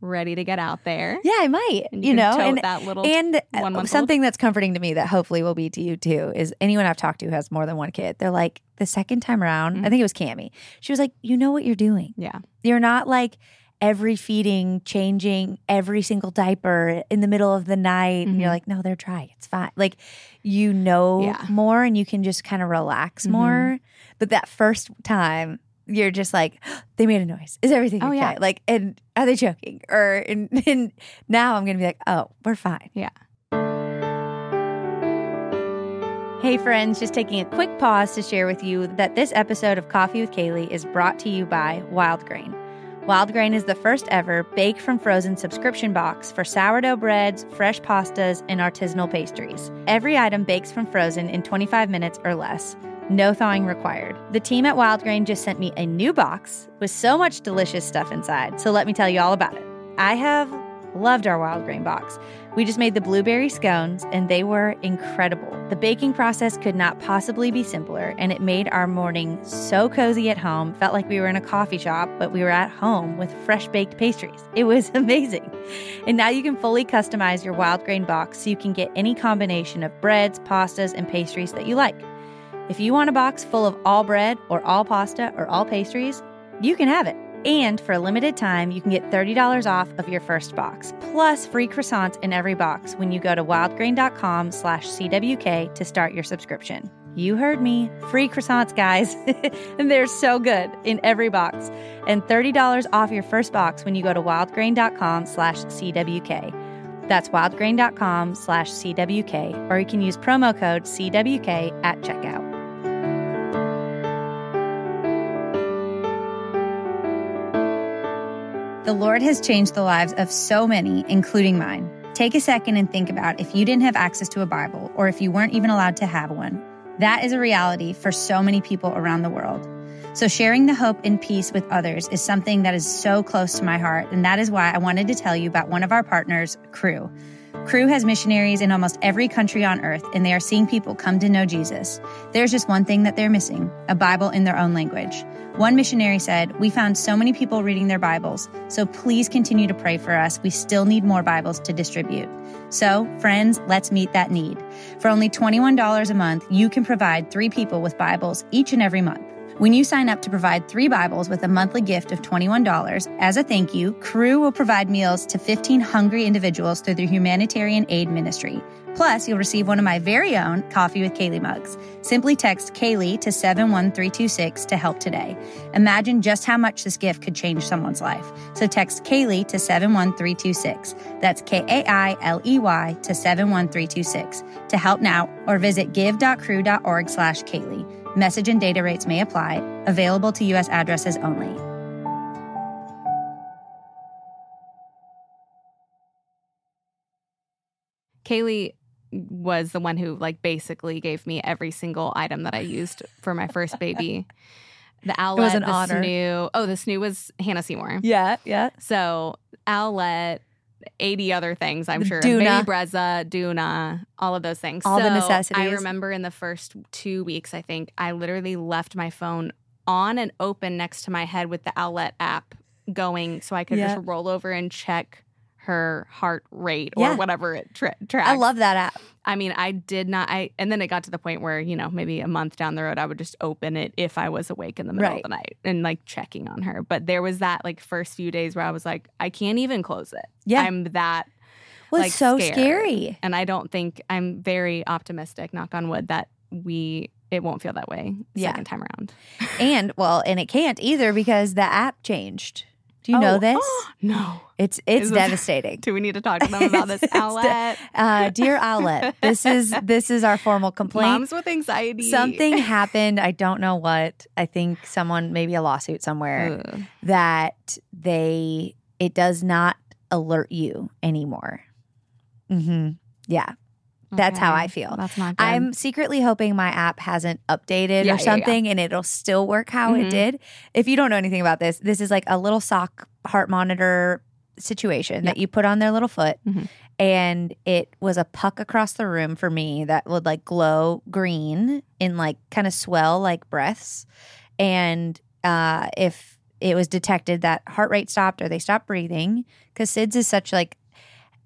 ready to get out there. yeah, I might, And you, can know, and, that little. and something that's comforting to me that hopefully will be to you too is anyone I've talked to who has more than one kid. They're like, the second time around, I Mhm. think it was Cami. She was like, you know what you're doing. yeah. You're not like every feeding, changing every single diaper in the middle of the night. And you're Mhm. like, no, they're dry. It's fine. Like you know Yeah. more and you can just kind of relax Mhm. more. But that first time, you're just like, <gasps> they made a noise. Is everything Oh, okay? yeah. Like, and are they joking? Or and, <laughs> and now I'm gonna be like, oh, we're fine. Yeah. Hey, friends, just taking a quick pause to share with you that this episode of Coffee with Kailey is brought to you by Wildgrain. Wild Grain is the first ever bake from frozen subscription box for sourdough breads, fresh pastas, and artisanal pastries. Every item bakes from frozen in 25 minutes or less. No thawing required. The team at Wildgrain just sent me a new box with so much delicious stuff inside, so let me tell you all about it. I have loved our Wildgrain box. We just made the blueberry scones and they were incredible. The baking process could not possibly be simpler and it made our morning so cozy at home. Felt like we were in a coffee shop, but we were at home with fresh baked pastries. <laughs> It was amazing. And now you can fully customize your wildgrain box so you can get any combination of breads, pastas, and pastries that you like. If you want a box full of all bread or all pasta or all pastries, you can have it. And for a limited time, you can get $30 off of your first box, plus free croissants in every box when you go to wildgrain.com slash CWK to start your subscription. You heard me. Free croissants, guys. and <laughs> they're so good in every box. And $30 off your first box when you go to wildgrain.com slash CWK. That's wildgrain.com slash CWK, or you can use promo code CWK at checkout. The Lord has changed the lives of so many, including mine. Take a second and think about if you didn't have access to a Bible or if you weren't even allowed to have one. That is a reality for so many people around the world. So, sharing the hope and peace with others is something that is so close to my heart. And that is why I wanted to tell you about one of our partners, Cru. Cru has missionaries in almost every country on earth, and they are seeing people come to know Jesus. There's just one thing that they're missing a Bible in their own language. One missionary said, We found so many people reading their Bibles, so please continue to pray for us. We still need more Bibles to distribute. So, friends, let's meet that need. For only $21 a month, you can provide three people with Bibles each and every month. When you sign up to provide three Bibles with a monthly gift of $21, as a thank you, Cru will provide meals to 15 hungry individuals through their humanitarian aid ministry. Plus, you'll receive one of my very own Coffee with Kailey mugs. Simply text Kailey to 71326 to help today. Imagine just how much this gift could change someone's life. So text Kailey to 71326. That's K A I L E Y to 71326 to help now or visit give.cru.org slash Kailey. Message and data rates may apply. Available to U.S. addresses only. Kailey was the one who like basically gave me every single item that I used for my first baby. <laughs> The owlet, an the honor. snoo. Oh, the snoo was Hannah Seymour. Yeah, yeah. So owlet, 80 other things, I'm sure. Doona. Baby Brezza, Doona, all of those things. All the necessities. I remember in the first two weeks, I think, I literally left my phone on and open next to my head with the Owlet app going so I could Yeah. just roll over and check her heart rate or Yeah. whatever it tra- tracks. I love that app. I mean, I did not. I and then it got to the point where you know maybe a month down the road, I would just open it if I was awake in the middle Right. of the night and like checking on her. But there was that like first few days where I was like, I can't even close it. Yeah. I'm that, Well, like, so scared. scary. and I don't think I'm very optimistic. Knock on wood that we it won't feel that way Yeah. second time around. And well, and it can't either because the app changed. Do you know Oh. this? <gasps> no. It's it's Is this- <laughs> devastating. Do we need to talk to them about this <laughs> Owlet? Uh, dear Owlet, this is <laughs> this is our formal complaint. Moms with anxiety. Something happened. I don't know what. I think someone maybe a lawsuit somewhere that they it does not alert you anymore. hmm Yeah, That's how I feel. That's not good. I'm secretly hoping my app hasn't updated Yeah, yeah, or yeah. something and it'll still work how it Mhm. did. If you don't know anything about this, this is like a little sock heart monitor situation that you put on their little foot. Mhm. And it was a puck across the room for me that would like glow green in like kind of swell like breaths. And uh, if it was detected that heart rate stopped or they stopped breathing, because SIDS is such like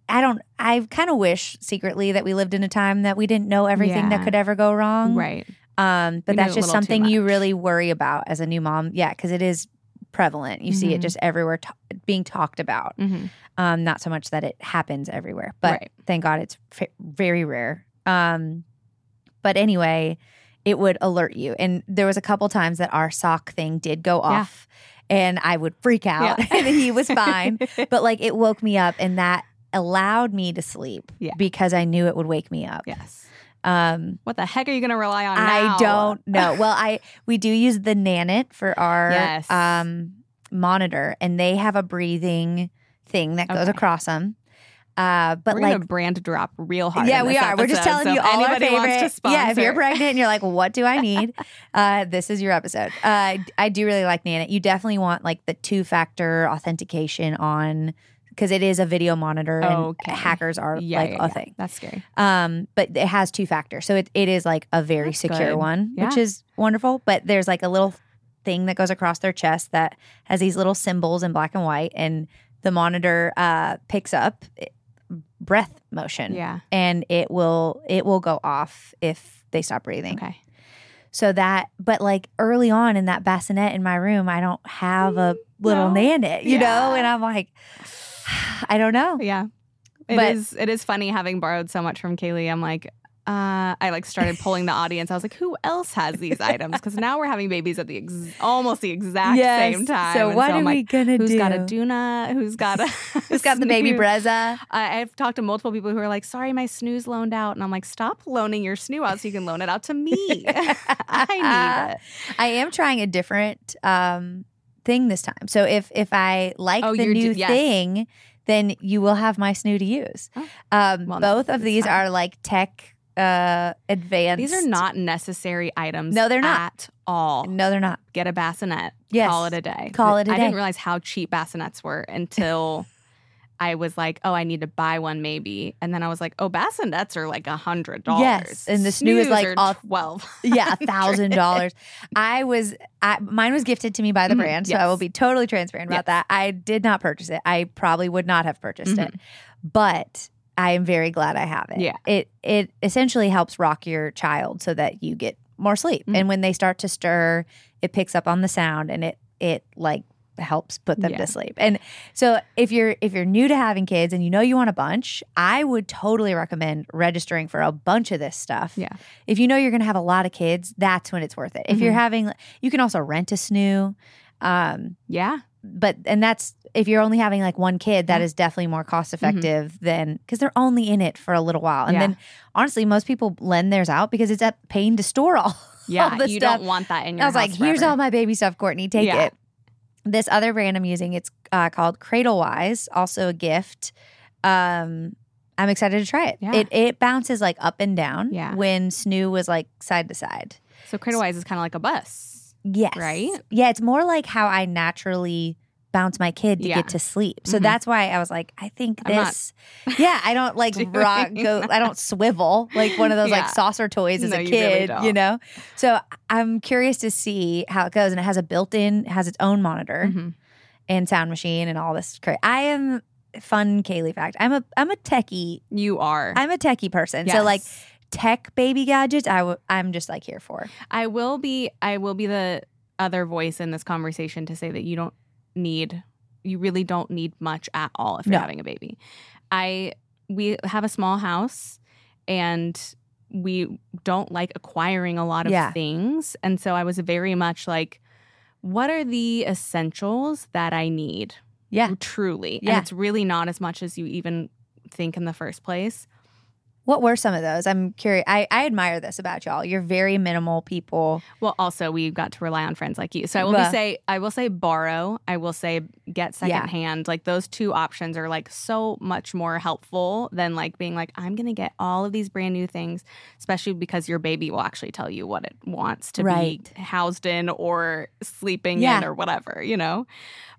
I don't. I kind of wish secretly that we lived in a time that we didn't know everything that could ever go wrong. right. Um, but We that's just something you really worry about as a new mom. Yeah, because it is prevalent. You see it Mhm. just everywhere ta- being talked about. hmm Um, not so much that it happens everywhere, but Right. thank God it's f- very rare. Um, but anyway, it would alert you. And there was a couple times that our sock thing did go Yeah. off, and I would freak out, Yeah. <laughs> and he was fine <laughs> but like it woke me up and that allowed me to sleep Yeah. because I knew it would wake me up. yes. Um What the heck are you going to rely on now? I don't <laughs> know. Well, I we do use the Nanit for our Yes. um monitor and they have a breathing thing that goes Okay. across them. Uh but We're like brand drop real hard. yeah, we are. We're just telling so you all our favorite. yeah, if you're pregnant and you're like, what do I need? <laughs> uh, this is your episode. Uh, I do really like Nanit. You definitely want like the two factor authentication on because it is a video monitor and Okay. hackers are yeah, like yeah, a yeah. thing. That's scary. Um, but it has two factor, so it, it is like a very That's secure good. one, which is wonderful. But there's like a little thing that goes across their chest that has these little symbols in black and white, and the monitor uh, picks up eh, breath motion Yeah. and it will it will go off if they stop breathing. Okay. So that but like early on in that bassinet in my room, I don't have a little No. nanit, you know, and I'm like I don't know. Yeah. It is. But- It is funny having borrowed so much from Kailey. I'm like, uh, I like started pulling the <laughs> audience. I was like, who else has these items? Because now we're having babies at the ex- almost the exact Yes. same time. So And what are I'm we like, gonna Who's do? Who's got a Doona? Who's got a Who's got the baby? Brezza? I, I've talked to multiple people who are like, sorry, my snoo's loaned out. And I'm like, stop loaning your snoo out so you can loan it out to me. <laughs> I need <laughs> it. I am trying a different um, thing this time. So if if I like Oh, the new do- yes. thing, then you will have my snoo to use. Oh. Um, Well, both of these fine. are like tech uh, advanced. These are not necessary items. No, they're not. at all. No, they're not. Get a bassinet. Yes. Call it a day. Call it a I day. I didn't realize how cheap bassinets were until I was like, oh, I need to buy one maybe. And then I was like, oh, bassinets are like a hundred dollars. Yes, and the snoo is, like, all- twelve. <laughs> Yeah, a thousand dollars. I was, I, mine was gifted to me by the Mhm, brand, so I will be totally transparent about that. I did not purchase it. I probably would not have purchased it, but I am very glad I have it. Yeah. it it essentially helps rock your child so that you get more sleep, Mhm. and when they start to stir, it picks up on the sound and it it like helps put them Yeah. to sleep. And so if you're if you're new to having kids and you know you want a bunch, I would totally recommend registering for a bunch of this stuff. Yeah. If you know you're going to have a lot of kids, that's when it's worth it. If you're Mhm. having you can also rent a snoo. Um Yeah. but and that's if you're only having like one kid, that Yeah. is definitely more cost effective than because they're only in it for a little while. And Yeah. then honestly, most people lend theirs out because it's a pain to store all. <laughs> Yeah. all the you stuff. don't want that in your I was like, house here's all my baby stuff, Courtney. Take Yeah. it. This other brand I'm using, it's uh, called Cradlewise, also a gift. Um, I'm excited to try it. Yeah. It it bounces like up and down. Yeah. When Snoo was like side to side. So Cradlewise is kind of like a bus. Yes. Right? Yeah, it's more like how I naturally bounce my kid to Yeah. get to sleep. So Mhm. that's why I was like, I think I'm this. yeah, I don't like <laughs> rock go. I don't swivel like one of those like saucer toys as No, a you really kid. you know. So I'm curious to see how it goes, and it has a built-in, has its own monitor Mhm. and sound machine and all this. Cra- I am fun Kailey fact. I'm a I'm a techie. You are. I'm a techie person. So like tech baby gadgets, I w- I'm just like here for. I will be I will be the other voice in this conversation to say that you don't need you really don't need much at all if you're No. having a baby. I we have a small house and we don't like acquiring a lot of Yeah. things and so I was very much like what are the essentials that I need? Yeah. Truly. Yeah. And it's really not as much as you even think in the first place. What were some of those? I'm curious. I, I admire this about y'all. You're very minimal people. Well, also we got to rely on friends like you. So I will say I will say borrow. I will say get Yeah. secondhand. Like those two options are like so much more helpful than like being like I'm gonna get all of these brand new things, especially because your baby will actually tell you what it wants to Right. be housed in or sleeping in or whatever, you know.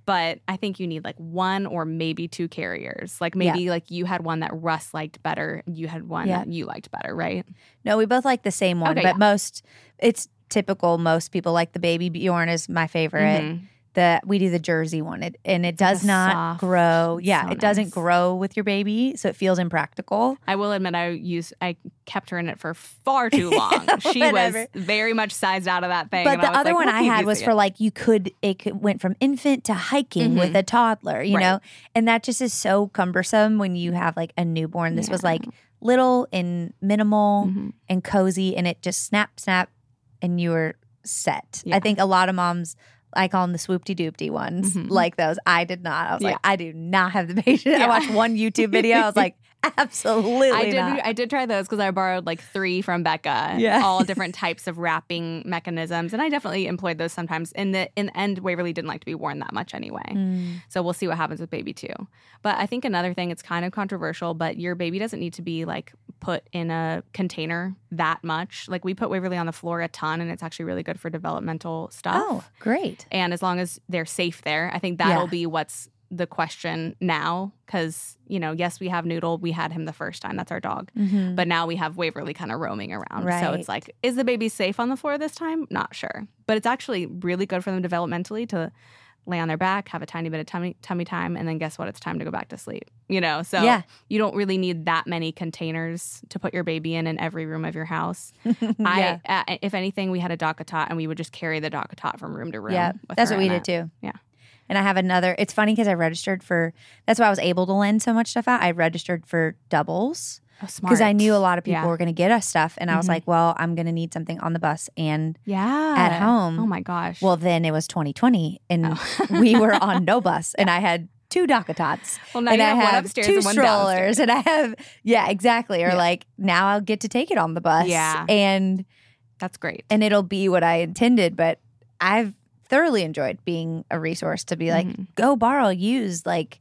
But I think you need like one or maybe two carriers. Like Yeah. maybe like you had one that Russ liked better, you had one Yeah. that you liked better, right? No, we both like the same one, Okay, but yeah. most it's typical. Most people like the baby Bjorn is my favorite. Mhm. The we do the Jersey one, it, and it does not soft- grow. Yeah, so it doesn't grow with your baby, so it feels impractical. I will admit I used I kept her in it for far too <laughs> long. she was very much sized out of that thing. But and the other like, one I had was for it. like you could it could, went from infant to hiking with Mhm. a toddler, you Right. know, and that just is so cumbersome when you have like a newborn. This was like little and minimal. Mhm. and cozy and it just snap snap and you were set. Yeah. I think a lot of moms I call them the swoopty doopty ones, Mhm. like those. I did not. I was Yeah. like, I do not have the patience. I watched one YouTube video. I was like, <laughs> <laughs> absolutely I did not. I did try those because I borrowed like three from Becca. Yeah. All <laughs> different types of wrapping mechanisms. And I definitely employed those sometimes. In the in the end, Waverly didn't like to be worn that much anyway. Mm, So we'll see what happens with baby two. But I think another thing, it's kind of controversial, but your baby doesn't need to be like put in a container that much. Like we put Waverly on the floor a ton and it's actually really good for developmental stuff. Oh, great. And as long as they're safe there, I think that'll Yeah. be what's the question now. Cause, you know, yes, we have Noodle. We had him the first time. That's our dog. Mhm. But now we have Waverly kind of roaming around. So it's like, is the baby safe on the floor this time? Not sure. But it's actually really good for them developmentally to lay on their back, have a tiny bit of tummy tummy time, and then guess what? It's time to go back to sleep. You know, so Yeah. you don't really need that many containers to put your baby in in every room of your house. <laughs> yeah. I, uh, if anything, we had a DockATot and we would just carry the DockATot from room to room. yeah, that's what we did too. Yeah. And I have another. It's funny because I registered for. That's why I was able to lend so much stuff out. I registered for doubles Oh, because I knew a lot of people Yeah. were going to get us stuff, and I was Mhm. like, well, I'm going to need something on the bus and yeah at home. Oh my gosh. Well, then it was 2020, and Oh. <laughs> we were on no bus, and I had two Docatots, well now and you I have have upstairs two and one strollers, downstairs. and I have yeah, exactly. Or Yeah. like now I'll get to take it on the bus, Yeah. and That's great. and it'll be what I intended. But I've thoroughly enjoyed being a resource to be like, Mhm. go borrow, use. Like,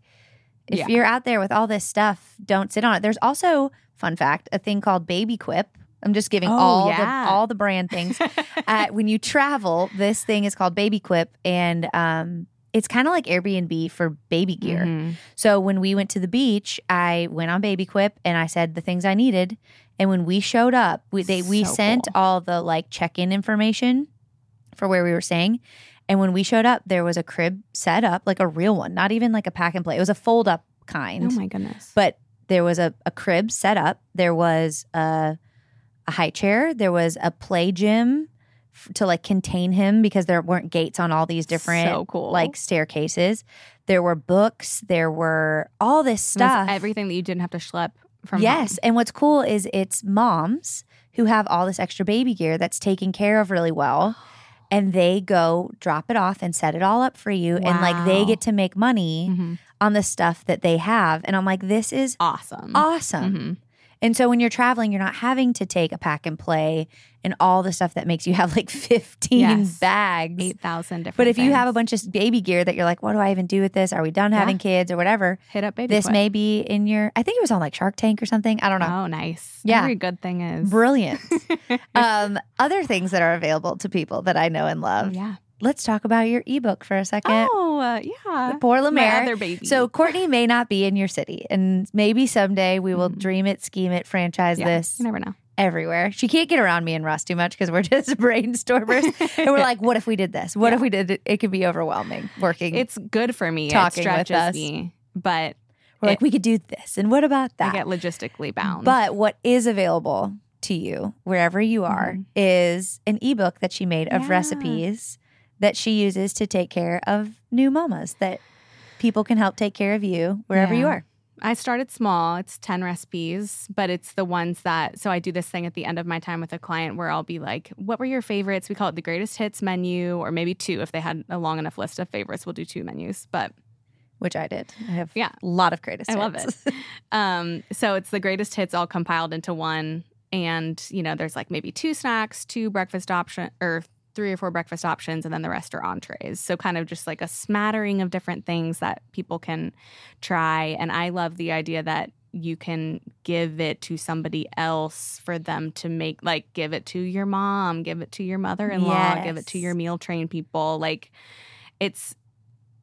if Yeah. you're out there with all this stuff, don't sit on it. There's also fun fact a thing called Baby Quip. I'm just giving Oh, all yeah. the all the brand things. <laughs> uh, when you travel, this thing is called Baby Quip, and um, it's kind of like Airbnb for baby gear. Mhm. So when we went to the beach, I went on Baby Quip and I said the things I needed. And when we showed up, we they we So sent cool. all the like check in information for where we were staying. And when we showed up, there was a crib set up, like a real one, not even like a pack and play. It was a fold up kind, Oh my goodness. but there was a, a crib set up. There was a, a high chair. There was a play gym f- to like contain him because there weren't gates on all these different so cool. like staircases. There were books. There were all this stuff. everything that you didn't have to schlep from yes, home. and what's cool is it's moms who have all this extra baby gear that's taken care of really well, <gasps> and they go drop it off and set it all up for you, and like they get to make money Mhm. on the stuff that they have. And I'm like, this is Awesome. awesome. Mhm. And so when you're traveling, you're not having to take a pack and play and all the stuff that makes you <laughs> have like 15 Yes. bags. Eight thousand different. But if you have a bunch of baby gear that you're like, what do I even do with this? Are we done Yeah. having kids or whatever? hit up baby, This Quip. may be in your, I think it was on like Shark Tank or something. I don't know. Oh, nice. Yeah. Every good thing is Brilliant. <laughs> um, other things that are available to people that I know and love. yeah. Let's talk about your ebook for a second. Oh, uh, yeah. Poor My Lemaire. other baby. So Courtney may not be in your city, and maybe someday we will Mhm. dream it, scheme it, franchise yeah, this You never know. everywhere. She can't get around me and Russ too much because we're <laughs> just brainstormers, and we're like, "What if we did this? What <laughs> Yeah. if we did it?" It could be overwhelming working. it's good for me. Talking it with us. me, but we're like, "We could do this," and what about that? I get logistically bound. But what is available to you wherever you are Mhm. is an ebook that she made of Yeah. recipes that she uses to take care of new mamas that people can help take care of you wherever you are. I started small. It's 10 recipes, but it's the ones that, so I do this thing at the end of my time with a client where I'll be like, what were your favorites? We call it the greatest hits menu, or maybe two. If they had a long enough list of favorites, we'll do two menus. But Which I did. I have Yeah. a lot of greatest. I love it. <laughs> um, so it's the greatest hits all compiled into one. And, you know, there's like maybe two snacks, two breakfast option or three or four breakfast options, and then the rest are entrees. So kind of just like a smattering of different things that people can try. And I love the idea that you can give it to somebody else for them to make like give it to your mom, give it to your mother-in-law, give it to your meal train people. Like it's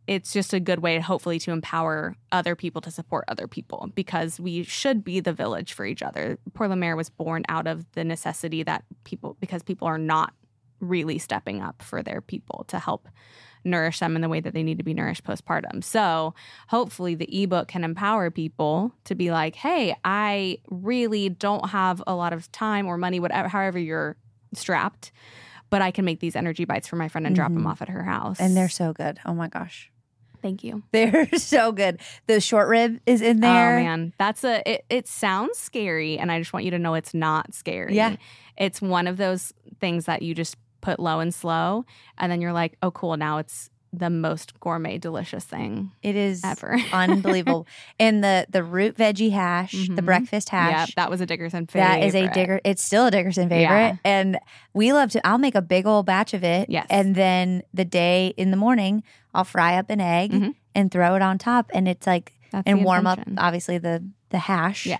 it's just a good way hopefully to empower other people to support other people because we should be the village for each other. Pour le Mere was born out of the necessity that people because people are not really stepping up for their people to help nourish them in the way that they need to be nourished postpartum. So, hopefully the ebook can empower people to be like, "Hey, I really don't have a lot of time or money whatever however you're strapped, but I can make these energy bites for my friend and drop them Mhm. off at her house." and they're so good. Oh my gosh. Thank you. They're <laughs> so good. The short rib is in there. Oh man, that's a it, it sounds scary and I just want you to know it's not scary. Yeah. It's one of those things that you just put low and slow and then you're like, "Oh cool, now it's the most gourmet delicious thing It is ever." <laughs> unbelievable. and the the root veggie hash, the Mhm. breakfast yeah, hash. that was a Dickerson favorite. That is a digger. It's still a Dickerson favorite, Yeah. and we love to. I'll make a big old batch of it, Yes. and then the day in the morning, I'll fry up an egg Mhm. and throw it on top, and it's like That's and warm up obviously the the hash, Yeah.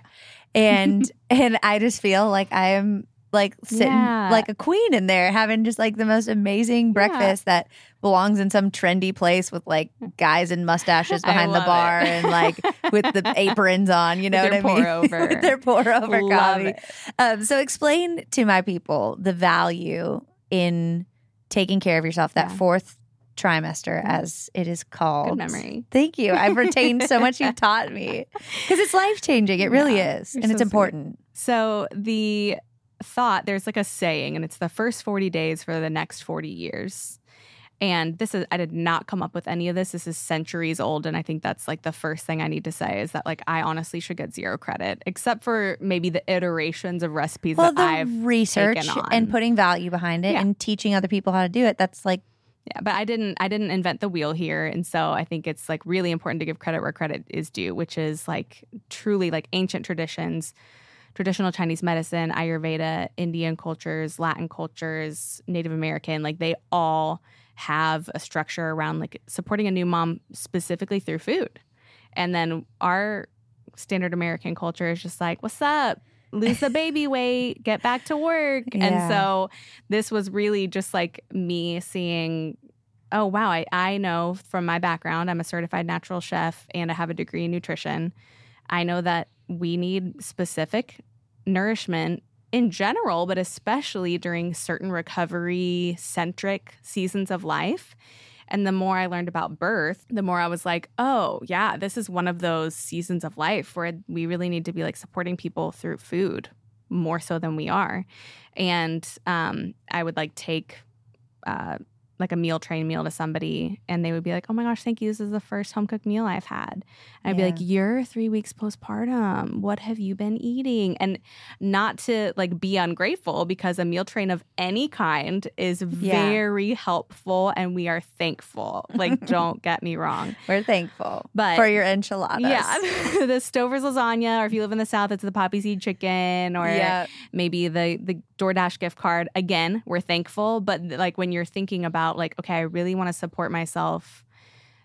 and <laughs> and I just feel like I am like sitting Yeah. like a queen in there having just like the most amazing breakfast that belongs in some trendy place with like guys in mustaches <laughs> behind the bar it. and like with the <laughs> aprons on, you know what I mean? pour-over. <laughs> with their pour over Love coffee. Um, so explain to my people the value in taking care of yourself that Yeah. fourth trimester, as it is called. Good memory. Thank you. I've retained so much you've taught me because it's life changing. It really Yeah, is, and so it's sweet. important. So the thought there's like a saying, and it's the first 40 days for the next 40 years. And this is, I did not come up with any of this. This is centuries old. And I think that's like the first thing I need to say is that like I honestly should get zero credit, except for maybe the iterations of recipes well, that the I've research and putting value behind it Yeah. and teaching other people how to do it. That's like, Yeah, but I didn't I didn't invent the wheel here and so I think it's like really important to give credit where credit is due, which is like truly like ancient traditions, traditional Chinese medicine, Ayurveda, Indian cultures, Latin cultures, Native American, like they all have a structure around like supporting a new mom specifically through food. And then our standard American culture is just like, "What's up? Lose the <laughs> baby weight, get back to work." Yeah. And so this was really just like me seeing oh wow I, I know from my background i'm a certified natural chef and i have a degree in nutrition i know that we need specific nourishment in general but especially during certain recovery centric seasons of life. And the more i learned about birth the more i was like oh yeah this is one of those seasons of life where we really need to be like supporting people through food more so than we are. And um, i would like take uh, like a meal train meal to somebody and they would be like, oh my gosh, thank you. This is the first home cooked meal I've had. And I'd be like, you're three weeks postpartum. What have you been eating? And not to like be ungrateful because a meal train of any kind is Yeah. very helpful and we are thankful. Like, <laughs> don't get me wrong. we're thankful But for your enchiladas. yeah, <laughs> the Stouffer's lasagna, or if you live in the South, it's the poppy seed chicken, or yeah. maybe the the DoorDash gift card. Again, we're thankful, but like when you're thinking about like, okay, I really want to support myself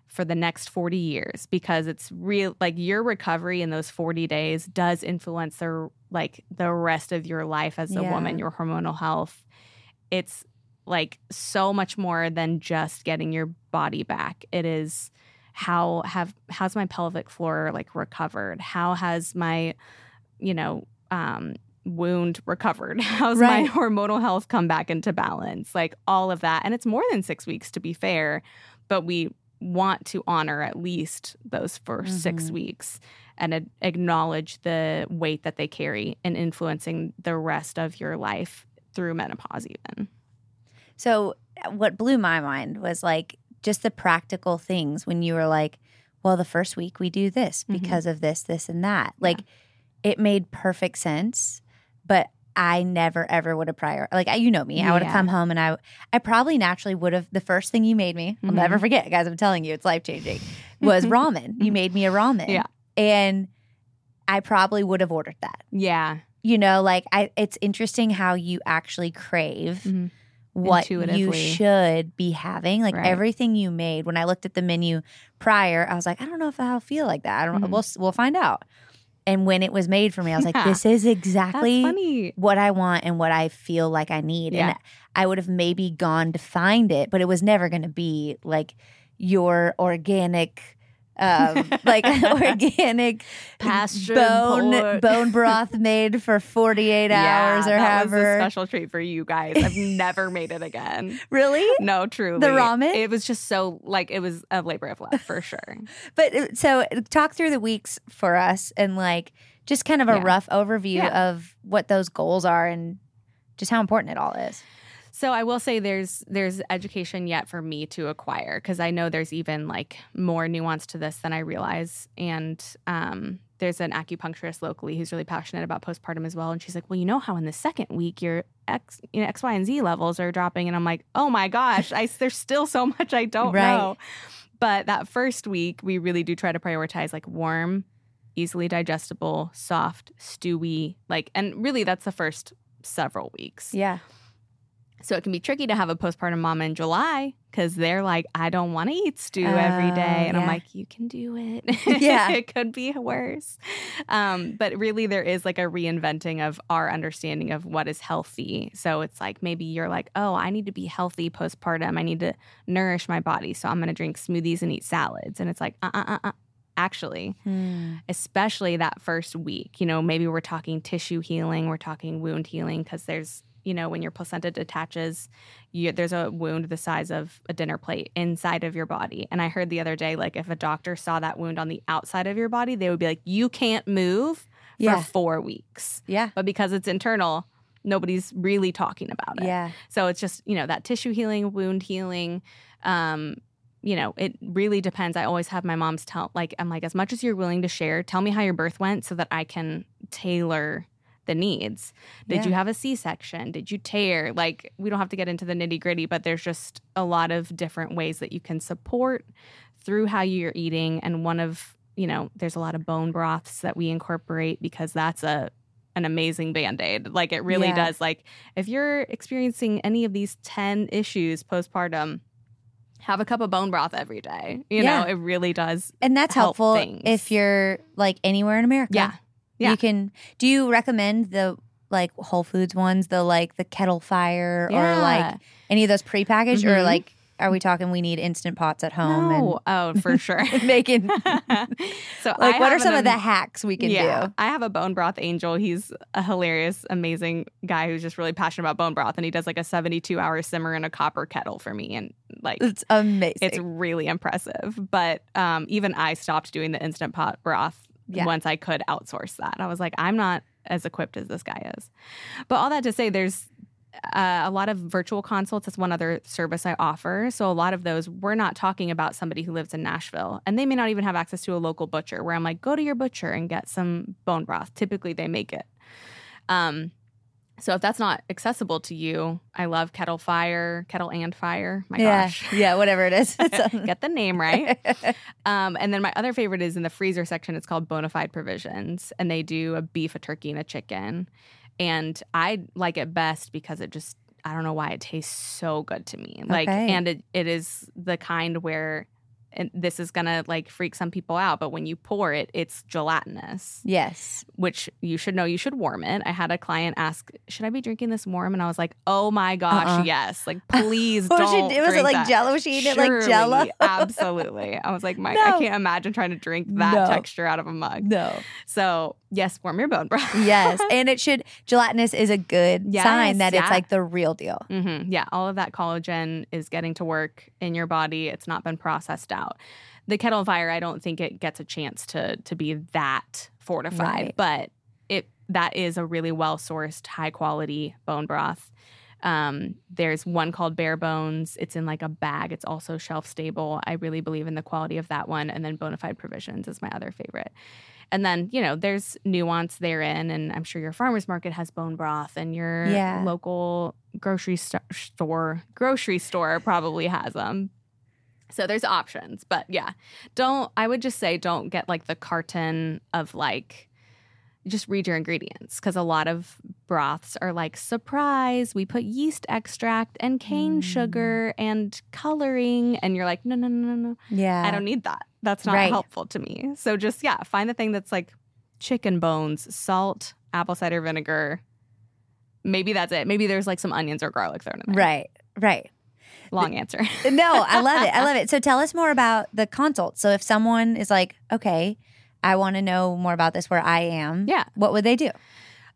for the next 40 years because it's real like your recovery in those 40 days does influence the like the rest of your life as a Yeah. woman, your hormonal health. It's like so much more than just getting your body back. It is how have how's my pelvic floor like recovered? How has my you know um wound recovered? <laughs> How's Right. my hormonal health come back into balance? Like all of that. And it's more than 6 weeks to be fair, but we want to honor at least those 1st 6 Mhm. weeks and a- acknowledge the weight that they carry in influencing the rest of your life through menopause even. So, uh, what blew my mind was like just the practical things when you were like, well, the first week we do this Mhm. because of this, this, and that. Like, it made perfect sense, but I never ever would have prior like I- you know me. I would have Yeah. come home and I I probably naturally would have the first thing you made me. I'll Mhm. never forget, guys. I'm telling you, it's life changing. Was <laughs> ramen. you made me a ramen. Yeah. and I probably would have ordered that. Yeah. You know, like I. It's interesting how you actually crave Mhm. what you should be having. Like Right. everything you made. When I looked at the menu prior, I was like, I don't know if I'll feel like that. I don't. Mhm. We'll we'll find out. And when it was made for me, I was like, Yeah. this is exactly what I want and what I feel like I need. Yeah. And I would have maybe gone to find it, but it was never going to be like your organic. Um, <laughs> like organic Pastured bone pork. bone broth <laughs> made for 48 hours or that was a however. special treat for you guys. I've never made it again. <laughs> really? No, truly. The ramen? It was just so like it was a labor of love for sure. But uh, so talk through the weeks for us and like just kind of a Yeah. rough overview Yeah. of what those goals are and just how important it all is. So I will say there's there's education yet for me to acquire because I know there's even like more nuance to this than I realize. And um, there's an acupuncturist locally who's really passionate about postpartum as well. And she's like, well, you know how in the second week your X, you know, X, Y, and Z levels are dropping, and I'm like, oh my gosh, I there's still so much I don't Right. know. But that first week, we really do try to prioritize like warm, easily digestible, soft, stewy, like, and really that's the first several weeks. Yeah. So it can be tricky to have a postpartum mom in July because they're like, I don't want to eat stew every Oh, day. And I'm like, you can do it. Yeah. <laughs> it could be worse. Um, but really, there is like a reinventing of our understanding of what is healthy. So it's like maybe you're like, oh, I need to be healthy postpartum. I need to nourish my body. So I'm going to drink smoothies and eat salads. And it's like, uh uh uh. uh. Actually, Hmm. especially that first week. You know, maybe we're talking tissue healing, we're talking wound healing because there's, you know, when your placenta detaches, you, there's a wound the size of a dinner plate inside of your body. And I heard the other day, like, if a doctor saw that wound on the outside of your body, they would be like, you can't move for Yeah. four weeks. Yeah. But because it's internal, nobody's really talking about it. Yeah. So it's just, you know, that tissue healing, wound healing. Um, you know, it really depends. I always have my mom's tell like I'm like as much as you're willing to share, tell me how your birth went so that I can tailor the needs. Did Yeah. you have a C-section? Did you tear? Like we don't have to get into the nitty-gritty, but there's just a lot of different ways that you can support through how you're eating and one of, you know, there's a lot of bone broths that we incorporate because that's a an amazing band-aid. Like it really Yeah. does like if you're experiencing any of these 10 issues postpartum, have a cup of bone broth every day. You Yeah. know, it really does. And that's help helpful things. if you're like anywhere in America. Yeah. Yeah. You can do you recommend the like Whole Foods ones, the like the kettle fire or like any of those prepackaged or Mhm. like are we talking we need instant pots at home no. oh, for <laughs> sure. making <laughs> so like I what are some an of the hacks we can yeah, do? I have a bone broth angel. He's a hilarious, amazing guy who's just really passionate about bone broth, and he does like a seventy-two hour simmer in a copper kettle for me, and like It's amazing. it's really impressive. But um, even I stopped doing the instant pot broth Yeah. once I could outsource that. I was like, I'm not as equipped as this guy is. But all that to say, there's uh, a lot of virtual consults. That's one other service I offer. So a lot of those, we're not talking about somebody who lives in Nashville, and they may not even have access to a local butcher. Where I'm like, go to your butcher and get some bone broth. Typically, they make it. Um, so if that's not accessible to you, I love Kettle Fire, Kettle and Fire. My yeah. gosh. <laughs> Yeah, whatever it is. <laughs> Get the name right. <laughs> Um, and then my other favorite is in the freezer section. It's called Bonafide Provisions, and they do a beef, a turkey, and a chicken. And I like it best because it just I don't know why it tastes so good to me. Like, Okay. and it, it is the kind where and this is gonna like freak some people out, but when you pour it, it's gelatinous, yes. which you should know. You should warm it. I had a client ask, "Should I be drinking this warm?" And I was like, "Oh my gosh, Uh-uh. yes! Like, please <laughs> don't." she, was it like that. jello? Was she eating it like jello? <laughs> absolutely. I was like, my, I can't imagine trying to drink that No. texture out of a mug. no. So yes, warm your bone broth. Yes. <laughs> And it should gelatinous is a good Yes, sign that yeah. it's like the real deal. hmm Yeah, all of that collagen is getting to work in your body. It's not been processed out. The kettle of fire, I don't think it gets a chance to to be that fortified, Right. but it that is a really well sourced, high quality bone broth. Um, there's one called Bare Bones. It's in like a bag. It's also shelf stable. I really believe in the quality of that one. And then Bonafide Provisions is my other favorite. And then, you know, there's nuance therein. And I'm sure your farmer's market has bone broth and your Yeah. local grocery st- store, grocery store probably has them. So there's options. But yeah, don't, I would just say don't get like the carton of like, just read your ingredients because a lot of broths are like surprise we put yeast extract and cane Mm. sugar and coloring and you're like no no no no no Yeah. i don't need that that's not Right. helpful to me so just yeah find the thing that's like chicken bones salt apple cider vinegar maybe that's it maybe there's like some onions or garlic thrown in there Right. Right. Long answer <laughs> No, I love it. I love it. So tell us more about the consult. So if someone is like, okay, I want to know more about this where I am, yeah what would they do?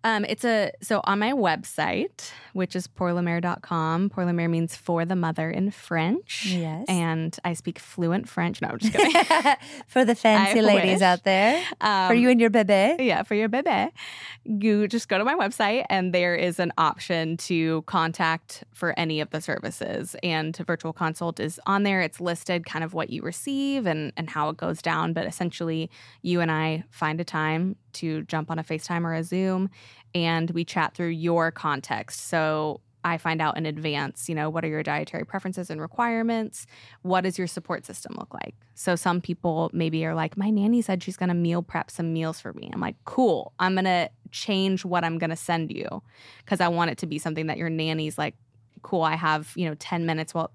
Um, it's a so on my website, which is pourlemere.com. Pour le Mere means for the mother in French. Yes. And I speak fluent French. No, I'm just <laughs> kidding. for the fancy I ladies wish. out there, Um, for you and your bebe. yeah, for your bebe. You just go to my website and there is an option to contact for any of the services. And virtual consult is on there. It's listed kind of what you receive and, and how it goes down. But essentially, you and I find a time to jump on a FaceTime or a Zoom and we chat through your context. So I find out in advance, you know, what are your dietary preferences and requirements? What does your support system look like? So some people maybe are like, my nanny said she's going to meal prep some meals for me. I'm like, cool. I'm going to change what I'm going to send you because I want it to be something that your nanny's like, cool. I have, you know, 10 minutes while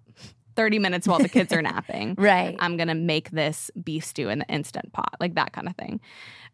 30 minutes while the kids are napping. <laughs> Right. I'm gonna make this beef stew in the instant pot, like that kind of thing.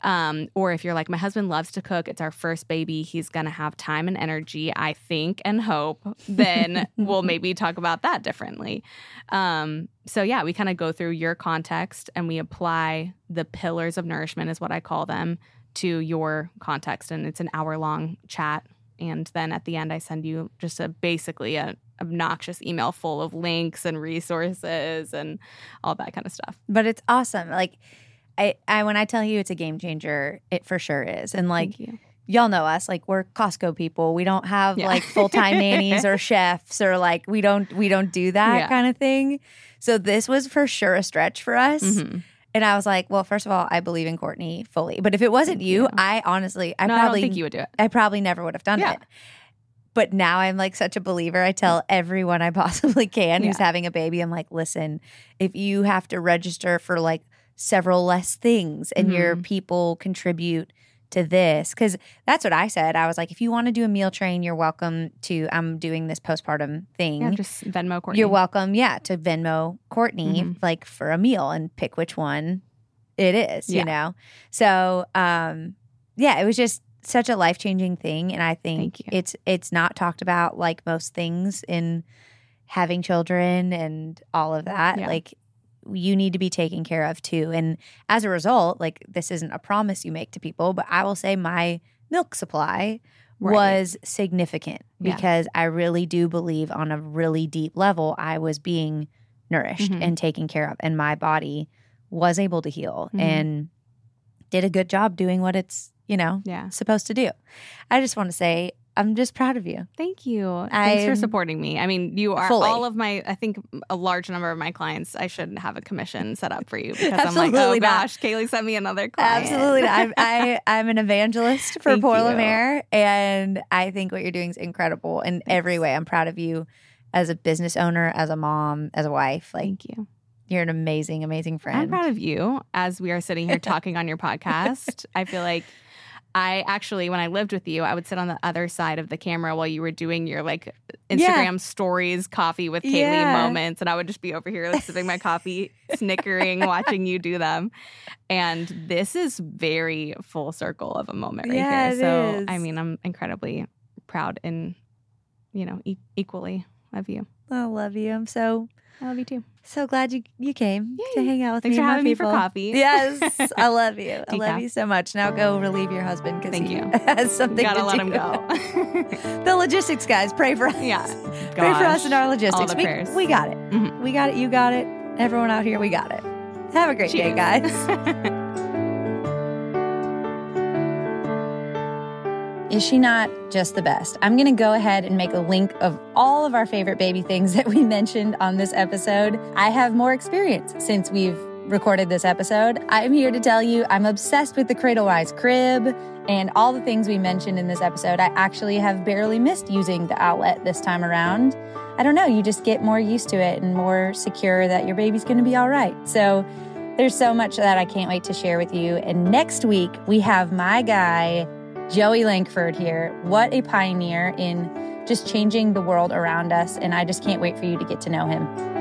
Um, or if you're like, my husband loves to cook, it's our first baby, he's gonna have time and energy, I think and hope, then <laughs> we'll maybe talk about that differently. Um, so yeah, we kind of go through your context and we apply the pillars of nourishment, is what I call them, to your context. And it's an hour long chat. And then at the end, I send you just a basically a obnoxious email full of links and resources and all that kind of stuff. but it's awesome. Like, I, I when I tell you it's a game changer, it for sure is. And like, y'all know us like we're Costco people. We don't have Yeah. like full-time nannies or <laughs> chefs or like we don't we don't do that Yeah. kind of thing. So this was for sure a stretch for us. Mhm. And I was like, well, first of all, I believe in Courtney fully. But if it wasn't you, you. I honestly I no, I don't probably think you would do it. I probably never would have done Yeah. it. But now I'm like such a believer. I tell everyone I possibly can who's Yeah. having a baby, I'm like, listen, if you have to register for like several less things and your Mhm. people contribute to this, because that's what I said. I was like, if you want to do a meal train, you're welcome to. I'm doing this postpartum thing. Yeah, just Venmo Courtney. You're welcome, yeah, to Venmo Courtney Mhm. like for a meal and pick which one it is, Yeah. you know. So, um yeah, it was just such a life-changing thing and I think it's it's not talked about like most things in having children and all of that. Yeah. Like you need to be taken care of too. And as a result, like this isn't a promise you make to people, but I will say my milk supply Right. was significant Yeah. because I really do believe on a really deep level I was being nourished Mhm. and taken care of and my body was able to heal Mhm. and did a good job doing what it's, you know, Yeah. supposed to do. I just want to say I'm just proud of you. Thank you. Thanks for I'm- supporting me. I mean, you are Fully. all of my. I think a large number of my clients. I should have a commission set up for you because I'm like, oh not. gosh, Kailey sent me another client. Absolutely. I'm, I, <laughs> I'm an evangelist for Thank Pour you. le Mere, and I think what you're doing is incredible in every way. I'm proud of you as a business owner, as a mom, as a wife. Like, Thank you. you're an amazing, amazing friend. I'm proud of you as we are sitting here talking on your podcast. <laughs> I feel like I actually, when I lived with you, I would sit on the other side of the camera while you were doing your like Instagram Yeah. stories, coffee with Kailey Yeah. moments. And I would just be over here like sipping my <laughs> coffee, snickering, watching you do them. And this is very full circle of a moment right Yeah, here. So, is. I mean, I'm incredibly proud and, you know, e- equally of you. I love you. I'm so I love you too. So glad you you came to hang out with Thanks me. for and my having me for coffee. <laughs> Yes, I love you. I love you so much. Now go relieve your husband because he you. <laughs> has something Gotta to let do. him go. <laughs> the logistics guys, pray for us. Yeah. Pray for us Gosh. and our logistics. We, we got it. Mhm. We got it. You got it. Everyone out here, we got it. Have a great day, guys. Is she not just the best? I'm going to go ahead and make a link of all of our favorite baby things <laughs> that we mentioned on this episode. I have more experience since we've recorded this episode. I'm here to tell you I'm obsessed with the Cradlewise crib and all the things we mentioned in this episode. I actually have barely missed using the Owlet this time around. I don't know, you just get more used to it and more secure that your baby's going to be all right. So there's so much that I can't wait to share with you. And next week, we have my guy, Joey Langford here. What a pioneer in just changing the world around us. And I just can't wait for you to get to know him.